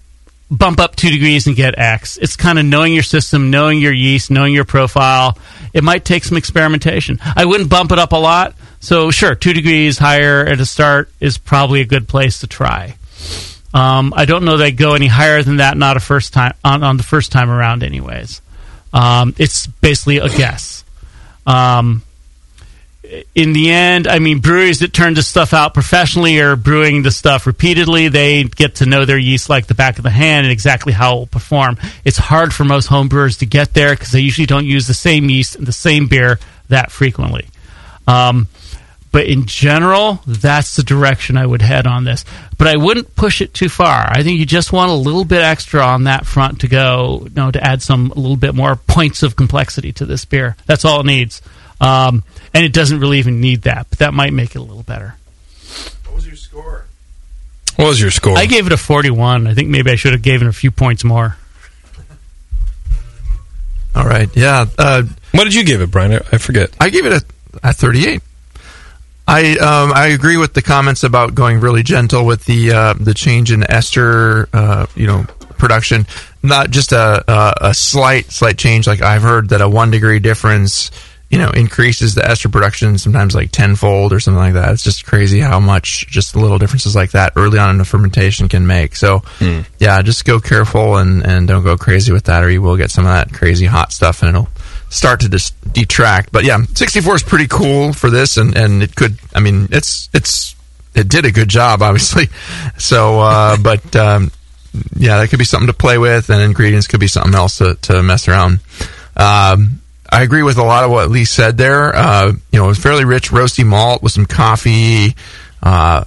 bump up two degrees and get X. It's kind of knowing your system, knowing your yeast, knowing your profile. It might take some experimentation. I wouldn't bump it up a lot. So sure, two degrees higher at a start is probably a good place to try. Um, I don't know they go any higher than that. Not a first time on, on the first time around, anyways. Um, it's basically a guess. Um, in the end, I mean, breweries that turn this stuff out professionally are brewing the stuff repeatedly. They get to know their yeast like the back of the hand and exactly how it will perform. It's hard for most home brewers to get there because they usually don't use the same yeast and the same beer that frequently. Um, but in general, that's the direction I would head on this. But I wouldn't push it too far. I think you just want a little bit extra on that front to go, you know, to add some a little bit more points of complexity to this beer. That's all it needs. Um, and it doesn't really even need that, but that might make it a little better. What was your score? What was your score? I gave it a 41. I think maybe I should have given it a few points more. All right. Yeah. Uh, what did you give it, Brian? I, I forget. I gave it a, a 38. I um, I agree with the comments about going really gentle with the uh, the change in ester, uh, you know, production. Not just a, a a slight slight change. Like I've heard that a one degree difference, you know, increases the ester production sometimes like tenfold or something like that. It's just crazy how much just little differences like that early on in the fermentation can make. So yeah, just go careful and and don't go crazy with that, or you will get some of that crazy hot stuff, and it'll start to dis- detract. But yeah, 64 is pretty cool for this, and, and it could. I mean, it's it's it did a good job, obviously. So, uh, but um, yeah, that could be something to play with, and ingredients could be something else to, to mess around. Um, I agree with a lot of what Lee said there. Uh, you know, it was fairly rich, roasty malt with some coffee. Uh,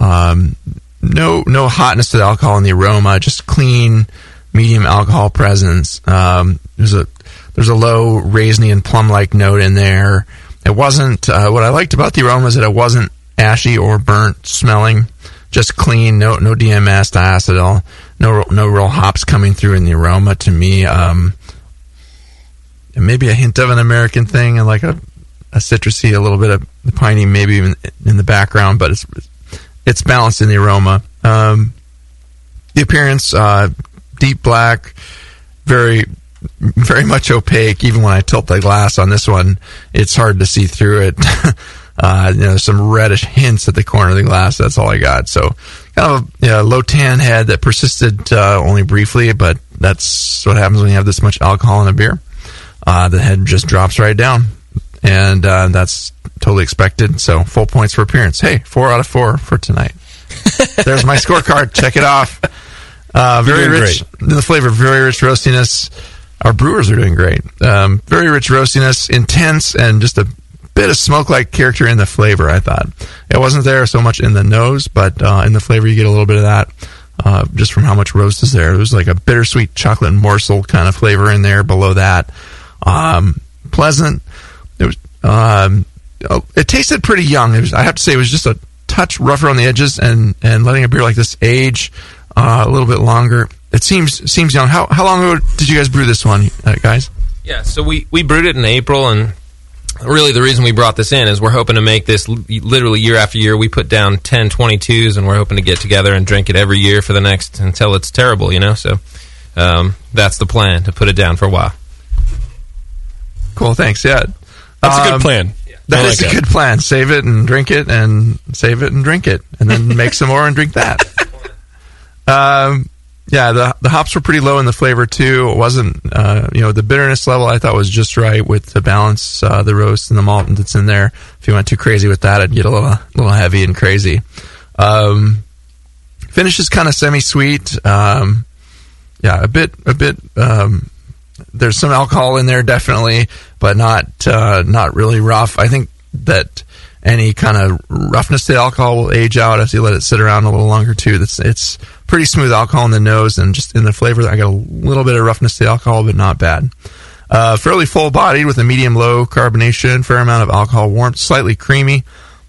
um, no, no hotness to the alcohol and the aroma. Just clean, medium alcohol presence. Um, there's a there's a low raisiny and plum like note in there. It wasn't uh, what I liked about the aroma is that it wasn't ashy or burnt smelling. Just clean, no no DMS, diacetyl, no no real hops coming through in the aroma. To me, um, maybe a hint of an American thing and like a, a citrusy, a little bit of the piney, maybe even in the background, but it's it's balanced in the aroma. Um, the appearance, uh, deep black, very very much opaque. Even when I tilt the glass on this one, it's hard to see through it. uh, you know, some reddish hints at the corner of the glass. That's all I got. So, kind of a you know, low tan head that persisted uh, only briefly, but that's what happens when you have this much alcohol in a beer. Uh, the head just drops right down, and uh, that's totally expected. So, full points for appearance. Hey, four out of four for tonight. There's my scorecard. Check it off. Uh, very rich. The flavor, very rich roastiness. Our brewers are doing great. Um, very rich roastiness, intense, and just a bit of smoke-like character in the flavor. I thought it wasn't there so much in the nose, but uh, in the flavor you get a little bit of that. Uh, just from how much roast is there, there's like a bittersweet chocolate morsel kind of flavor in there. Below that, um, pleasant. It was. Um, oh, it tasted pretty young. Was, I have to say, it was just a touch rougher on the edges, and and letting a beer like this age uh, a little bit longer. It seems seems young. How how long ago did you guys brew this one, uh, guys? Yeah, so we, we brewed it in April, and really the reason we brought this in is we're hoping to make this literally year after year. We put down 10 22s, and we're hoping to get together and drink it every year for the next until it's terrible, you know? So um, that's the plan, to put it down for a while. Cool, thanks. Yeah, That's a Um, good plan. That I is like a good plan. Save it and drink it, and save it and drink it, and then make some more and drink that. Um, yeah, the the hops were pretty low in the flavor too. It wasn't, uh, you know, the bitterness level I thought was just right with the balance, uh, the roast and the malt that's in there. If you went too crazy with that, it'd get a little little heavy and crazy. Um, finish is kind of semi sweet. Um, yeah, a bit a bit. Um, there's some alcohol in there definitely, but not uh, not really rough. I think that any kind of roughness to the alcohol will age out as you let it sit around a little longer too. It's it's pretty smooth alcohol in the nose and just in the flavor. I got a little bit of roughness to the alcohol, but not bad. Uh, fairly full bodied with a medium low carbonation, fair amount of alcohol warmth, slightly creamy,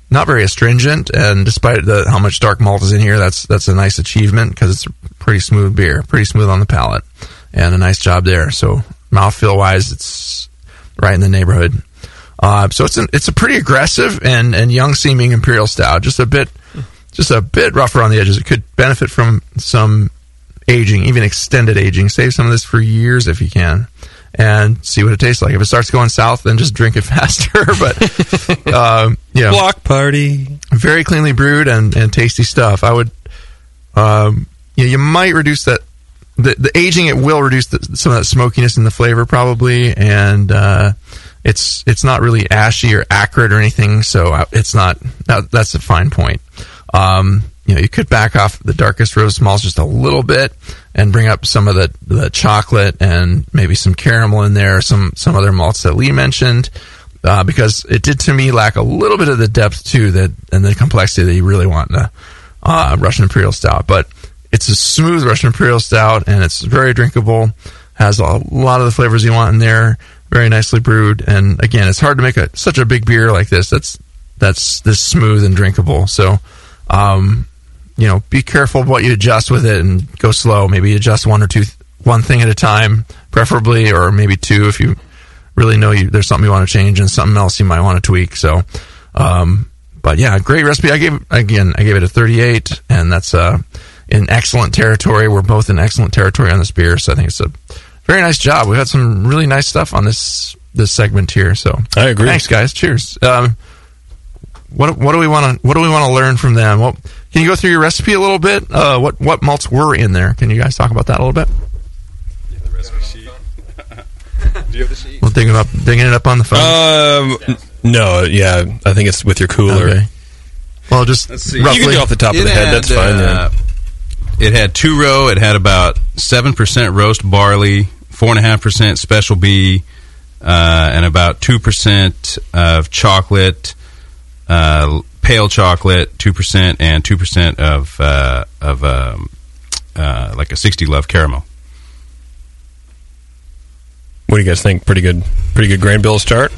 not very astringent. And despite the, how much dark malt is in here, that's that's a nice achievement because it's a pretty smooth beer, pretty smooth on the palate, and a nice job there. So mouthfeel wise, it's right in the neighborhood. Uh, so it's an, it's a pretty aggressive and, and young seeming imperial stout. Just a bit just a bit rougher on the edges. It could benefit from some aging, even extended aging. Save some of this for years if you can, and see what it tastes like. If it starts going south, then just drink it faster. but um, yeah, block party. Very cleanly brewed and, and tasty stuff. I would, um, yeah, you might reduce that. The, the aging it will reduce the, some of that smokiness in the flavor probably, and uh, it's it's not really ashy or acrid or anything. So uh, it's not that, that's a fine point. Um, you know, you could back off the darkest roast malts just a little bit and bring up some of the, the chocolate and maybe some caramel in there, some some other malts that Lee mentioned, uh, because it did to me lack a little bit of the depth too that and the complexity that you really want in a uh, Russian Imperial style. But it's a smooth Russian Imperial Stout and it's very drinkable. Has a lot of the flavors you want in there. Very nicely brewed, and again, it's hard to make a such a big beer like this. That's that's this smooth and drinkable. So um, you know, be careful what you adjust with it and go slow. Maybe adjust one or two, one thing at a time, preferably, or maybe two if you really know you, there's something you want to change and something else you might want to tweak. So, um, but yeah, great recipe. I gave again, I gave it a 38, and that's uh, in excellent territory. We're both in excellent territory on this beer, so I think it's a very nice job. We've had some really nice stuff on this this segment here. So I agree. Thanks, guys. Cheers. Um, what what do we want to what do we want to learn from them? What can you go through your recipe a little bit? Uh, what what malts were in there? Can you guys talk about that a little bit? Do you have the sheet? We'll dig it up, digging it up on the phone. Um, no, yeah, I think it's with your cooler. Okay. Well, just Let's see. You can do off the top of the head. had, That's fine. uh, It had two row. It had about seven percent roast barley, four and a half percent special B, uh, and about two percent of chocolate, uh, pale chocolate, two percent, and two percent of uh, of um, uh, like a sixty love caramel. What do you guys think? Pretty good, pretty good grain bill start.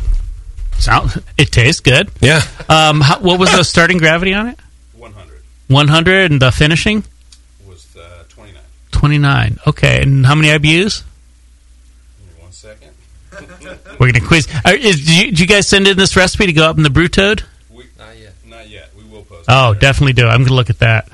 Sound it tastes good. Yeah. Um, how, what was the starting gravity on it? One hundred. One hundred, and the finishing 29. Okay, and how many IBUs? One second. We're going to quiz. Are, is, do, you, do, you, guys send in this recipe to go up in the brew toad? We, not yet. Not yet. We will post Oh, definitely do. I'm going to look at that.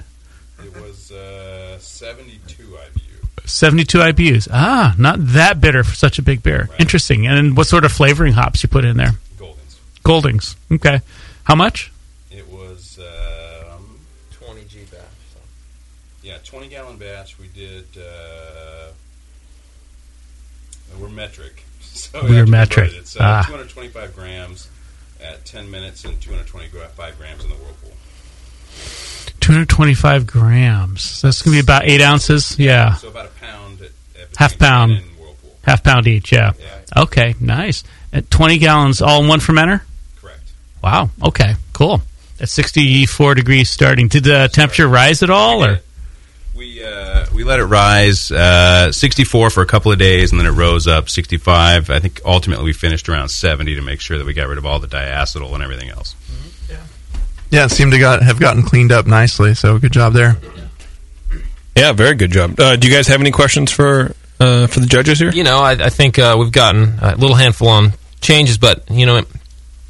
It was uh, 72 IBUs. 72 IBUs. Ah, not that bitter for such a big beer. Right. Interesting. And what sort of flavoring hops you put in there? Goldings. Goldings. Okay. How much? Metric, so we We're metric. it. It's uh, Ah. 225 grams at 10 minutes and 225 grams in the whirlpool. 225 grams. So that's going to be about eight ounces. Yeah. So about a pound. At, at Half between 10 pound. Half pound each. Yeah. Okay. Nice. At 20 gallons, all in one fermenter? Correct. Wow. Okay. Cool. At 64 degrees starting. Did the temperature rise at all? Or? We uh, we let it rise uh, 64 for a couple of days, and then it rose up 65. I think ultimately we finished around 70 to make sure that we got rid of all the diacetyl and everything else. Yeah, it seemed to got, have gotten cleaned up nicely. So good job there. Yeah, very good job. Uh, do you guys have any questions for uh, for the judges here? You know, I, I think uh, we've gotten a little handful on changes, but you know,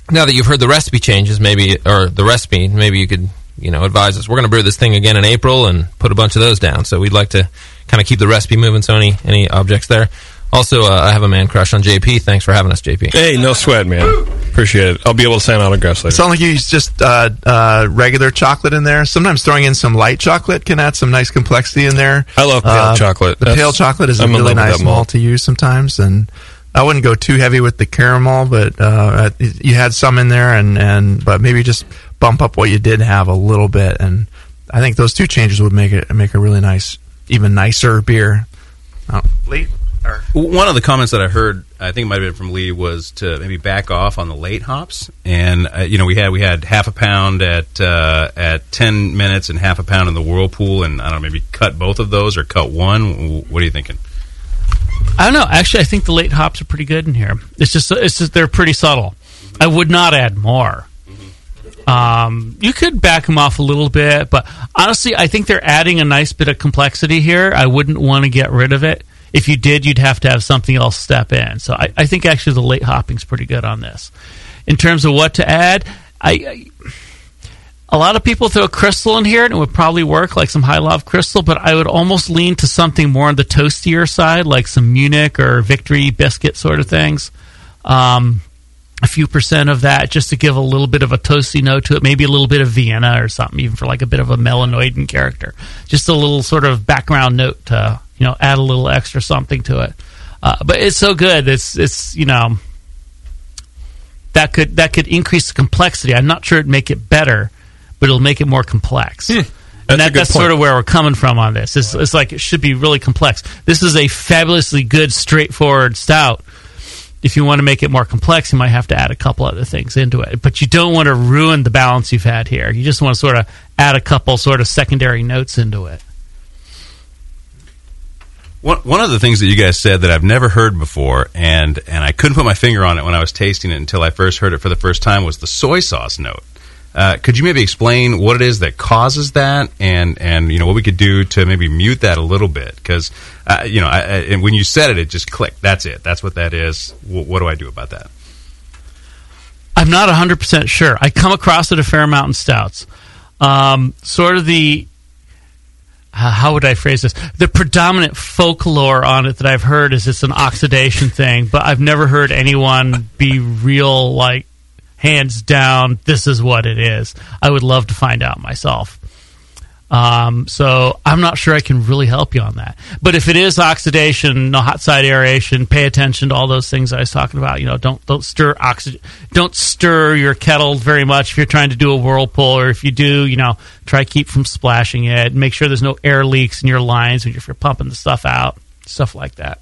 now that you've heard the recipe changes, maybe or the recipe, maybe you could you know advise us. We're going to brew this thing again in April and put a bunch of those down. So we'd like to kind of keep the recipe moving. So any any objects there? Also, uh, I have a man crush on JP. Thanks for having us, JP. Hey, no sweat, man. Appreciate it. I'll be able to sign autographs It later. sounds like you use just uh, uh, regular chocolate in there. Sometimes throwing in some light chocolate can add some nice complexity in there. I love pale Uh, chocolate. The That's- pale chocolate is a I'm in really nice that malt. malt to use sometimes, and I wouldn't go too heavy with the caramel, but uh, you had some in there, and, and but maybe just bump up what you did have a little bit, and I think those two changes would make it make a really nice, even nicer beer. Oh, Lee? One of the comments that I heard, I think it might have been from Lee, was to maybe back off on the late hops. And uh, you know, we had we had half a pound at uh, at ten minutes and half a pound in the whirlpool, and I don't know, maybe cut both of those or cut one. What are you thinking? I don't know. Actually, I think the late hops are pretty good in here. It's just, it's just they're pretty subtle. I would not add more. Um, you could back them off a little bit, but honestly, I think they're adding a nice bit of complexity here. I wouldn't want to get rid of it. If you did, you'd have to have something else step in. So I, I think actually the late hopping's pretty good on this. in terms of what to add, I, I a lot of people throw crystal in here and it would probably work like some high love crystal, but I would almost lean to something more on the toastier side, like some Munich or Victory biscuit sort of things. Um, a few percent of that just to give a little bit of a toasty note to it, maybe a little bit of Vienna or something, even for like a bit of a melanoidin character. Just a little sort of background note to you know add a little extra something to it. Uh, but it's so good. It's it's you know that could that could increase the complexity. I'm not sure it'd make it better, but it'll make it more complex. and a that, good that's point. sort of where we're coming from on this. It's, it's like it should be really complex. This is a fabulously good, straightforward stout. If you want to make it more complex, you might have to add a couple other things into it. But you don't want to ruin the balance you've had here. You just want to sort of add a couple sort of secondary notes into it. One, of the things that you guys said that I've never heard before, and and I couldn't put my finger on it when I was tasting it until I first heard it for the first time, was the soy sauce note. Uh, could you maybe explain what it is that causes that, and and you know what we could do to maybe mute that a little bit? Because uh, you know, I, I, and when you said it, it just clicked. That's it. That's what that is. W- what do I do about that? I'm not 100% sure. I come across it a fair amount in stouts. Um, sort of the, uh, how would I phrase this? The predominant folklore on it that I've heard is it's an oxidation thing, but I've never heard anyone be real, like, hands down, this is what it is. I would love to find out myself. Um, so I'm not sure I can really help you on that. But if it is oxidation, no hot side aeration, pay attention to all those things I was talking about. You know, don't don't stir oxygen, don't stir your kettle very much if you're trying to do a whirlpool, or if you do, you know, try to keep from splashing it. Make sure there's no air leaks in your lines if you're pumping the stuff out, stuff like that.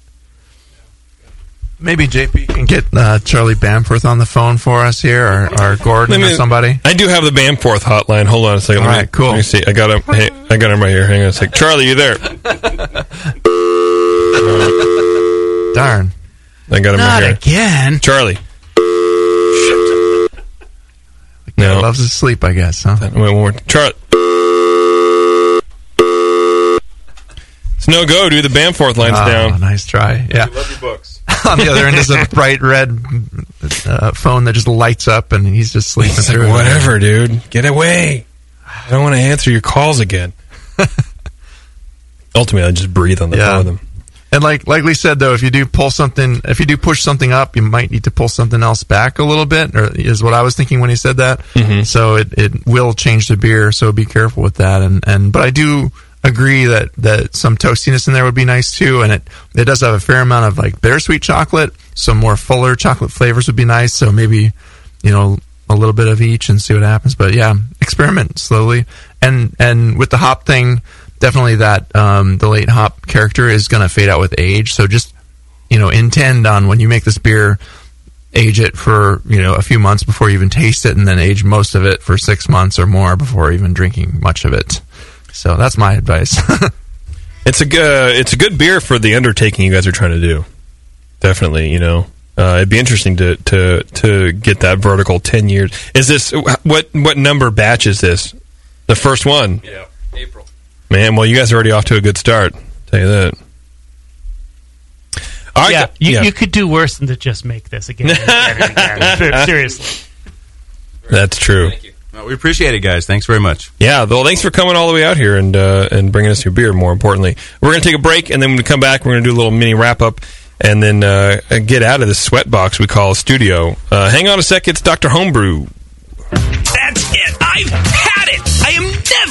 Maybe JP can get uh, Charlie Bamforth on the phone for us here, or, or Gordon Let or somebody. I do have the Bamforth hotline. Hold on a second. All me- right, cool. Let me see. I got him. Hey, I got him right here. Hang on a sec. Charlie, you there? Darn. I got him Not right here. again. Charlie. No. Loves to sleep, I guess, huh? Wait, one more. Charlie. It's no go, dude. The Bamforth line's Oh, down. Nice try. Yeah. love your books. on the other end is a bright red uh, phone that just lights up, and he's just sleeping It's like, whatever, dude. Get away. I don't want to answer your calls again. Ultimately, I just breathe on the Yeah. phone with them. And like like Lee said though, if you do pull something, if you do push something up, you might need to pull something else back a little bit, or is what I was thinking when he said that. Mhm. So it, it will change the beer. So be careful with that. And and but I do agree that that some toastiness in there would be nice too. And it it does have a fair amount of like bittersweet chocolate. Some more fuller chocolate flavors would be nice. So maybe you know a little bit of each and see what happens. But yeah, experiment slowly. And and with the hop thing, definitely that um, the late hop character is going to fade out with age. So just you know intend on when you make this beer, age it for you know a few months before you even taste it, and then age most of it for six months or more before even drinking much of it. So that's my advice. It's a good, it's a good beer for the undertaking you guys are trying to do. Definitely, you know, uh, it'd be interesting to to to get that vertical ten years. Is this what what number batch is this? The first one. Yeah, April. Man, well, you guys are already off to a good start. tell you that. All right, yeah, gu- you, yeah. you could do worse than to just make this again. and again and again. Seriously. That's true. Well, we appreciate it, guys. Thanks very much. Yeah, well, thanks for coming all the way out here and uh, and bringing us your beer. More importantly, we're going to take a break, and then when we come back, we're going to do a little mini wrap up, and then uh, get out of this sweat box we call a studio. Uh, hang on a sec, it's Doctor Homebrew. That's it. I've had it. I am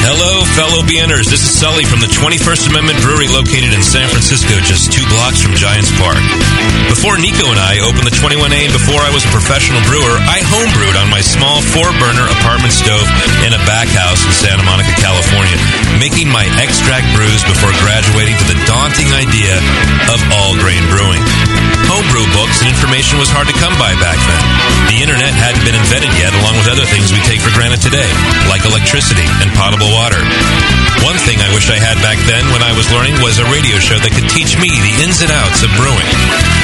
Hello, fellow BNers. This is Sully from the 21st Amendment Brewery located in San Francisco, just two blocks from Giants Park. Before Nico and I opened the 21A and before I was a professional brewer, I homebrewed on my small four-burner apartment stove in a back house in Santa Monica, California, making my extract brews before graduating to the daunting idea of all-grain brewing. Homebrew books and information was hard to come by back then. The internet hadn't been invented yet, along with other things we take for granted today, like electricity and potable water. One thing I wish I had back then when I was learning was a radio show that could teach me the ins and outs of brewing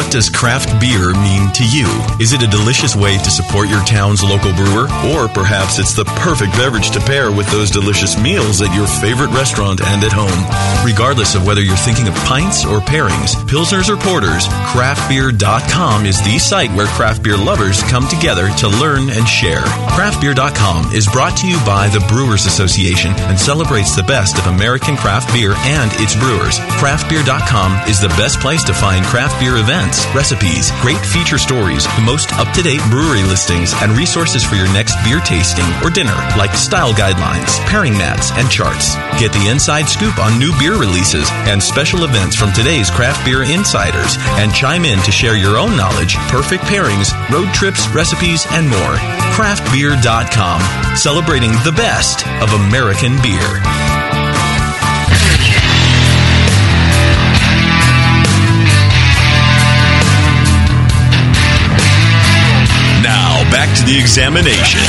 What does craft beer mean to you? Is it a delicious way to support your town's local brewer? Or perhaps it's the perfect beverage to pair with those delicious meals at your favorite restaurant and at home? Regardless of whether you're thinking of pints or pairings, pilsners or porters, craftbeer.com is the site where craft beer lovers come together to learn and share. Craftbeer.com is brought to you by the Brewers Association and celebrates the best of American craft beer and its brewers. Craftbeer.com is the best place to find craft beer events, recipes, great feature stories, the most up to date brewery listings, and resources for your next beer tasting or dinner, like style guidelines, pairing mats, and charts. Get the inside scoop on new beer releases and special events from today's craft beer insiders, and chime in to share your own knowledge, perfect pairings, road trips, recipes, and more. Craftbeer.com, celebrating the best of American beer. Back to the examination.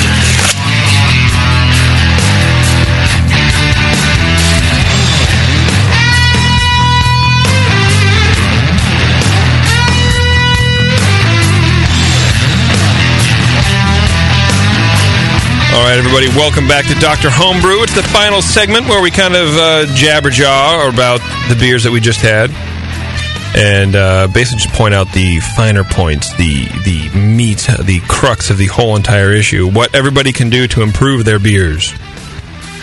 All right, everybody, welcome back to Dr. Homebrew. It's the final segment where we kind of uh, jabber jaw about the beers that we just had. And uh, basically just point out the finer points, the the meat, the crux of the whole entire issue. What everybody can do to improve their beers.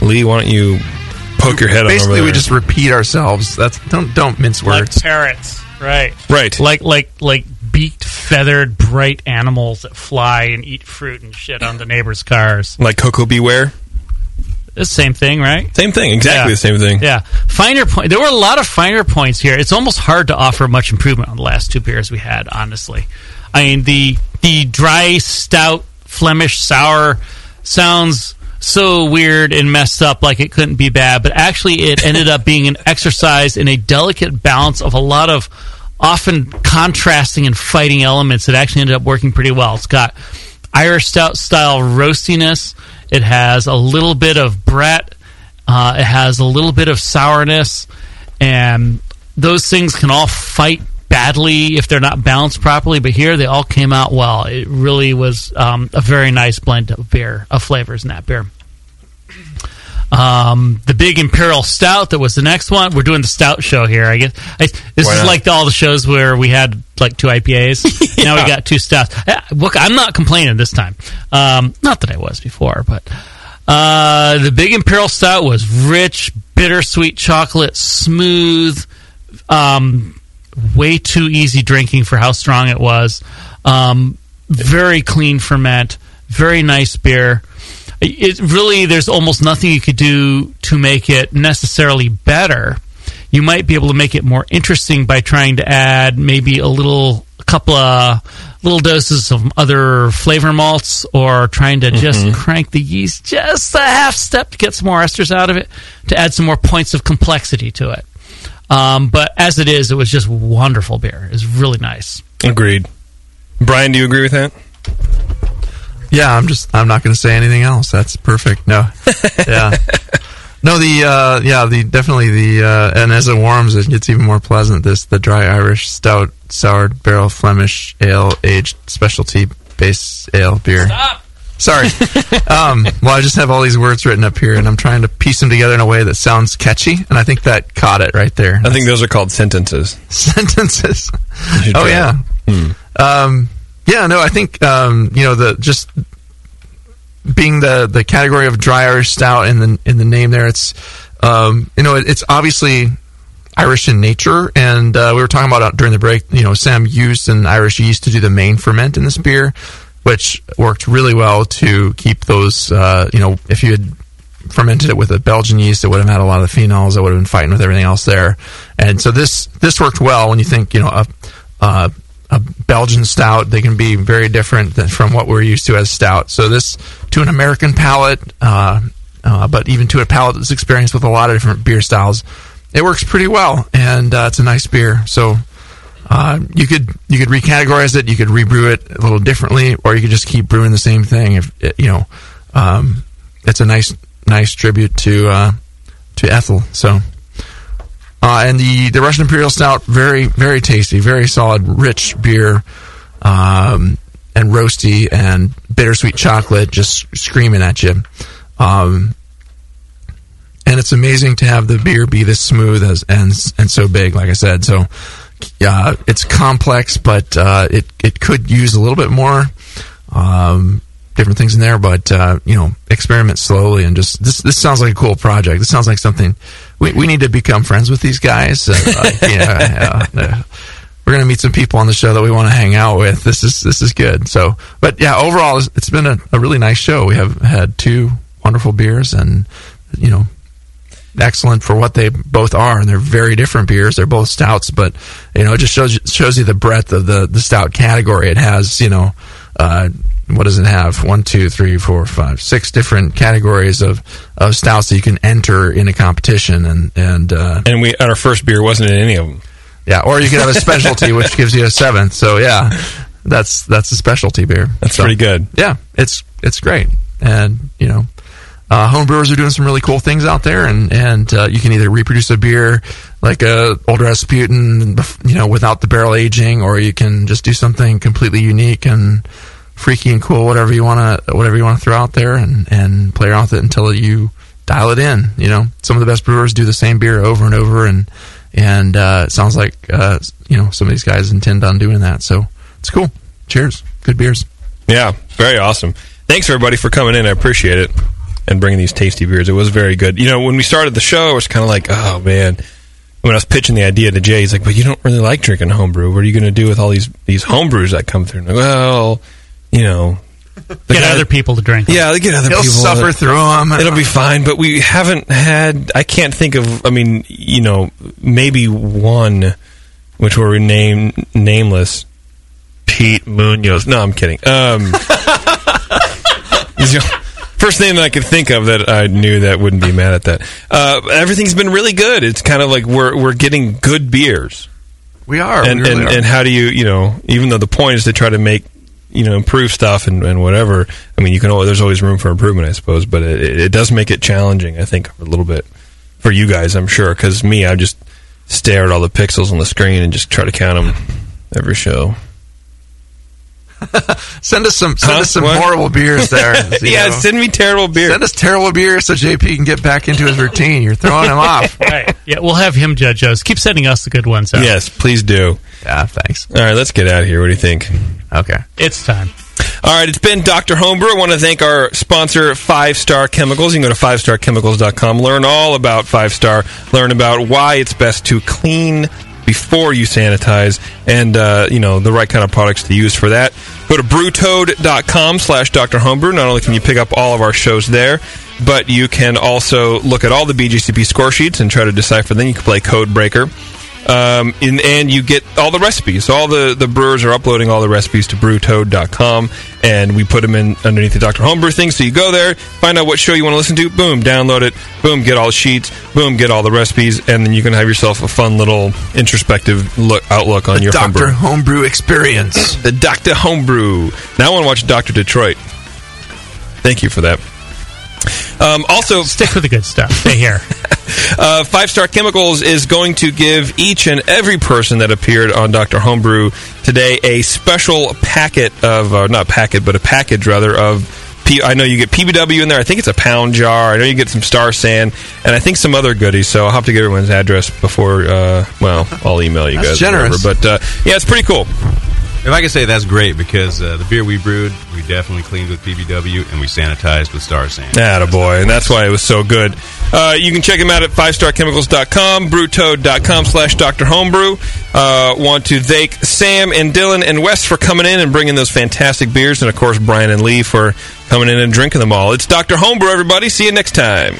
Lee, why don't you poke your head on Basically, we just repeat ourselves. That's don't don't mince words. like words. parrots, right? Right. Like like like beaked, feathered, bright animals that fly and eat fruit and shit on the neighbors' cars. Like Cocoa Beware? The same thing, right? Same thing, exactly Yeah. the same thing. Yeah, finer point. There were a lot of finer points here. It's almost hard to offer much improvement on the last two beers we had. Honestly, I mean the the dry stout Flemish sour sounds so weird and messed up, like it couldn't be bad. But actually, it ended up being an exercise in a delicate balance of a lot of often contrasting and fighting elements that actually ended up working pretty well. It's got Irish stout style roastiness. It has a little bit of Brett. Uh, it has a little bit of sourness, and those things can all fight badly if they're not balanced properly. But here, they all came out well. It really was um, a very nice blend of beer of flavors in that beer. Um, the big imperial stout that was the next one. We're doing the stout show here. I guess I, this Why is not? like all the shows where we had like two IPAs. Now we got two stouts. Uh, Look, I'm not complaining this time. Um, not that I was before, but uh, the big imperial stout was rich, bittersweet chocolate, smooth, um, way too easy drinking for how strong it was. Um, very clean ferment, very nice beer. It really, there's almost nothing you could do to make it necessarily better. You might be able to make it more interesting by trying to add maybe a little, a couple of little doses of other flavor malts, or trying to just Mhm. crank the yeast just a half step to get some more esters out of it, to add some more points of complexity to it. Um, but as it is, it was just wonderful beer. It's really nice. Agreed. Brian, do you agree with that? Yeah, I'm just I'm not going to say anything else. That's perfect. No, yeah, no. The uh, yeah, the definitely the uh, and as it warms, it gets even more pleasant. This the dry Irish stout soured barrel Flemish ale aged specialty base ale beer. Sorry. um, well, I just have all these words written up here, and I'm trying to piece them together in a way that sounds catchy, and I think that caught it right there. I think those are called sentences. sentences. Oh yeah. Hmm. Um, yeah. No, I think um, you know the just being the the category of dry Irish stout in the in the name there. It's um, you know it, it's obviously Irish in nature, and uh, we were talking about during the break. You know, Sam used an Irish yeast to do the main ferment in this beer, which worked really well to keep those. Uh, you know, if you had fermented it with a Belgian yeast, it would have had a lot of phenols. It would have been fighting with everything else there, and so this this worked well. When you think, you know, a, a, a Belgian stout, they can be very different than, from what we're used to as stout. So this to an American palate, uh, uh, but even to a palate that's experienced with a lot of different beer styles, it works pretty well, and uh, it's a nice beer. So. Uh, you could you could recategorize it, you could rebrew it a little differently, or you could just keep brewing the same thing. If you know, um, it's a nice nice tribute to uh, to Ethel. So, uh, and the the Russian Imperial Stout, very very tasty, very solid, rich beer, um, and roasty and bittersweet chocolate just screaming at you. Um, and it's amazing to have the beer be this smooth as and and so big. Like I said, so uh, it's complex, but uh, it it could use a little bit more. Um, different things in there, but uh, you know, experiment slowly and just this. This sounds like a cool project. This sounds like something we, we need to become friends with these guys. Uh, yeah, uh, we're gonna meet some people on the show that we want to hang out with. This is this is good. So, but yeah, overall, it's, it's been a, a really nice show. We have had two wonderful beers, and you know, excellent for what they both are, and they're very different beers. They're both stouts, but you know, it just shows shows you the breadth of the the stout category. It has you know. Uh, what does it have? One, two, three, four, five, six different categories of, of stouts that you can enter in a competition, and and uh, And we our first beer wasn't in any of them. yeah, or you could have a specialty which gives you a seventh. So yeah, that's that's a specialty beer. That's So, pretty good. Yeah, it's it's great, and you know, uh, home brewers are doing some really cool things out there, and and uh, you can either reproduce a beer like a old Rasputin, you know, without the barrel aging, or you can just do something completely unique and freaky and cool, whatever you want to whatever you want to throw out there, and and play around with it until you dial it in. You know, some of the best brewers do the same beer over and over, and and uh, it sounds like uh, you know some of these guys intend on doing that. So it's cool. Cheers, good beers. Yeah, very awesome. Thanks everybody for coming in. I appreciate it and bringing these tasty beers. It was very good. You know, when we started the show, it was kind of like, oh man. When I was pitching the idea to Jay, he's like, "But you don't really like drinking homebrew. What are you going to do with all these these homebrews that come through?" Like, well, you know, Get other people to drink. yeah, they get other He'll people. suffer that- them. It'll be fine. But we haven't had. I can't think of. I mean, you know, maybe one, which were name nameless. Pete Munoz. No, I'm kidding. Um, he's the first name that I could think of that I knew that wouldn't be mad at that. Uh, everything's been really good. It's kind of like we're we're getting good beers. We are. And, we really and, are. and how do you, you know, even though the point is to try to make, you know, improve stuff and, and whatever. I mean, you can always, there's always room for improvement, I suppose, but it, it, does make it challenging, I think, a little bit for you guys, I'm sure. Because me, I just stare at all the pixels on the screen and just try to count them every show. Send us some send Huh? us some What? horrible beers there. you Yeah, know. send me terrible beer. Send us terrible beer so JP can get back into his routine. You're throwing him off. right. Yeah, we'll have him judge us. Keep sending us the good ones. Out. Yes, please do. Yeah, thanks. All right, let's get out of here. What do you think? Okay. It's time. All right, it's been Dr. Homebrew. I want to thank our sponsor, Five Star Chemicals. You can go to fivestarchemicals.com, learn all about Five Star, learn about why it's best to clean before you sanitize, and uh, you know the right kind of products to use for that. Go to brewtoad.com slash Dr. Homebrew. Not only can you pick up all of our shows there, but you can also look at all the BJCP score sheets and try to decipher them. You can play Code Breaker. Um, in, and you get all the recipes. All the, the brewers are uploading all the recipes to brewtoad.com, and we put them in underneath the Dr. Homebrew thing. So you go there, find out what show you want to listen to, boom, download it, boom, get all the sheets, boom, get all the recipes, and then you can have yourself a fun little introspective look, outlook on your Doctor homebrew. Homebrew experience. the Dr. Homebrew. Now I want to watch Dr. Detroit. Thank you for that. Um, also, stick with the good stuff. Stay here. uh, Five Star Chemicals is going to give each and every person that appeared on Dr. Homebrew today a special packet of, uh, not packet, but a package rather of P- I know you get PBW in there. I think it's a pound jar. I know you get some Star San, and I think some other goodies. So I'll have to get everyone's address before. Uh, well, I'll email you That's guys. generous. whatever. But uh, yeah, it's pretty cool. If I can say that's great because uh, the beer we brewed, we definitely cleaned with PBW and we sanitized with Star San. boy, and that's why it was so good. Uh, you can check them out at 5starchemicals.com, brewtoad.com slash Dr. Homebrew. Uh, want to thank Sam and Dylan and Wes for coming in and bringing those fantastic beers, and of course, Brian and Lee for coming in and drinking them all. It's Dr. Homebrew, everybody. See you next time.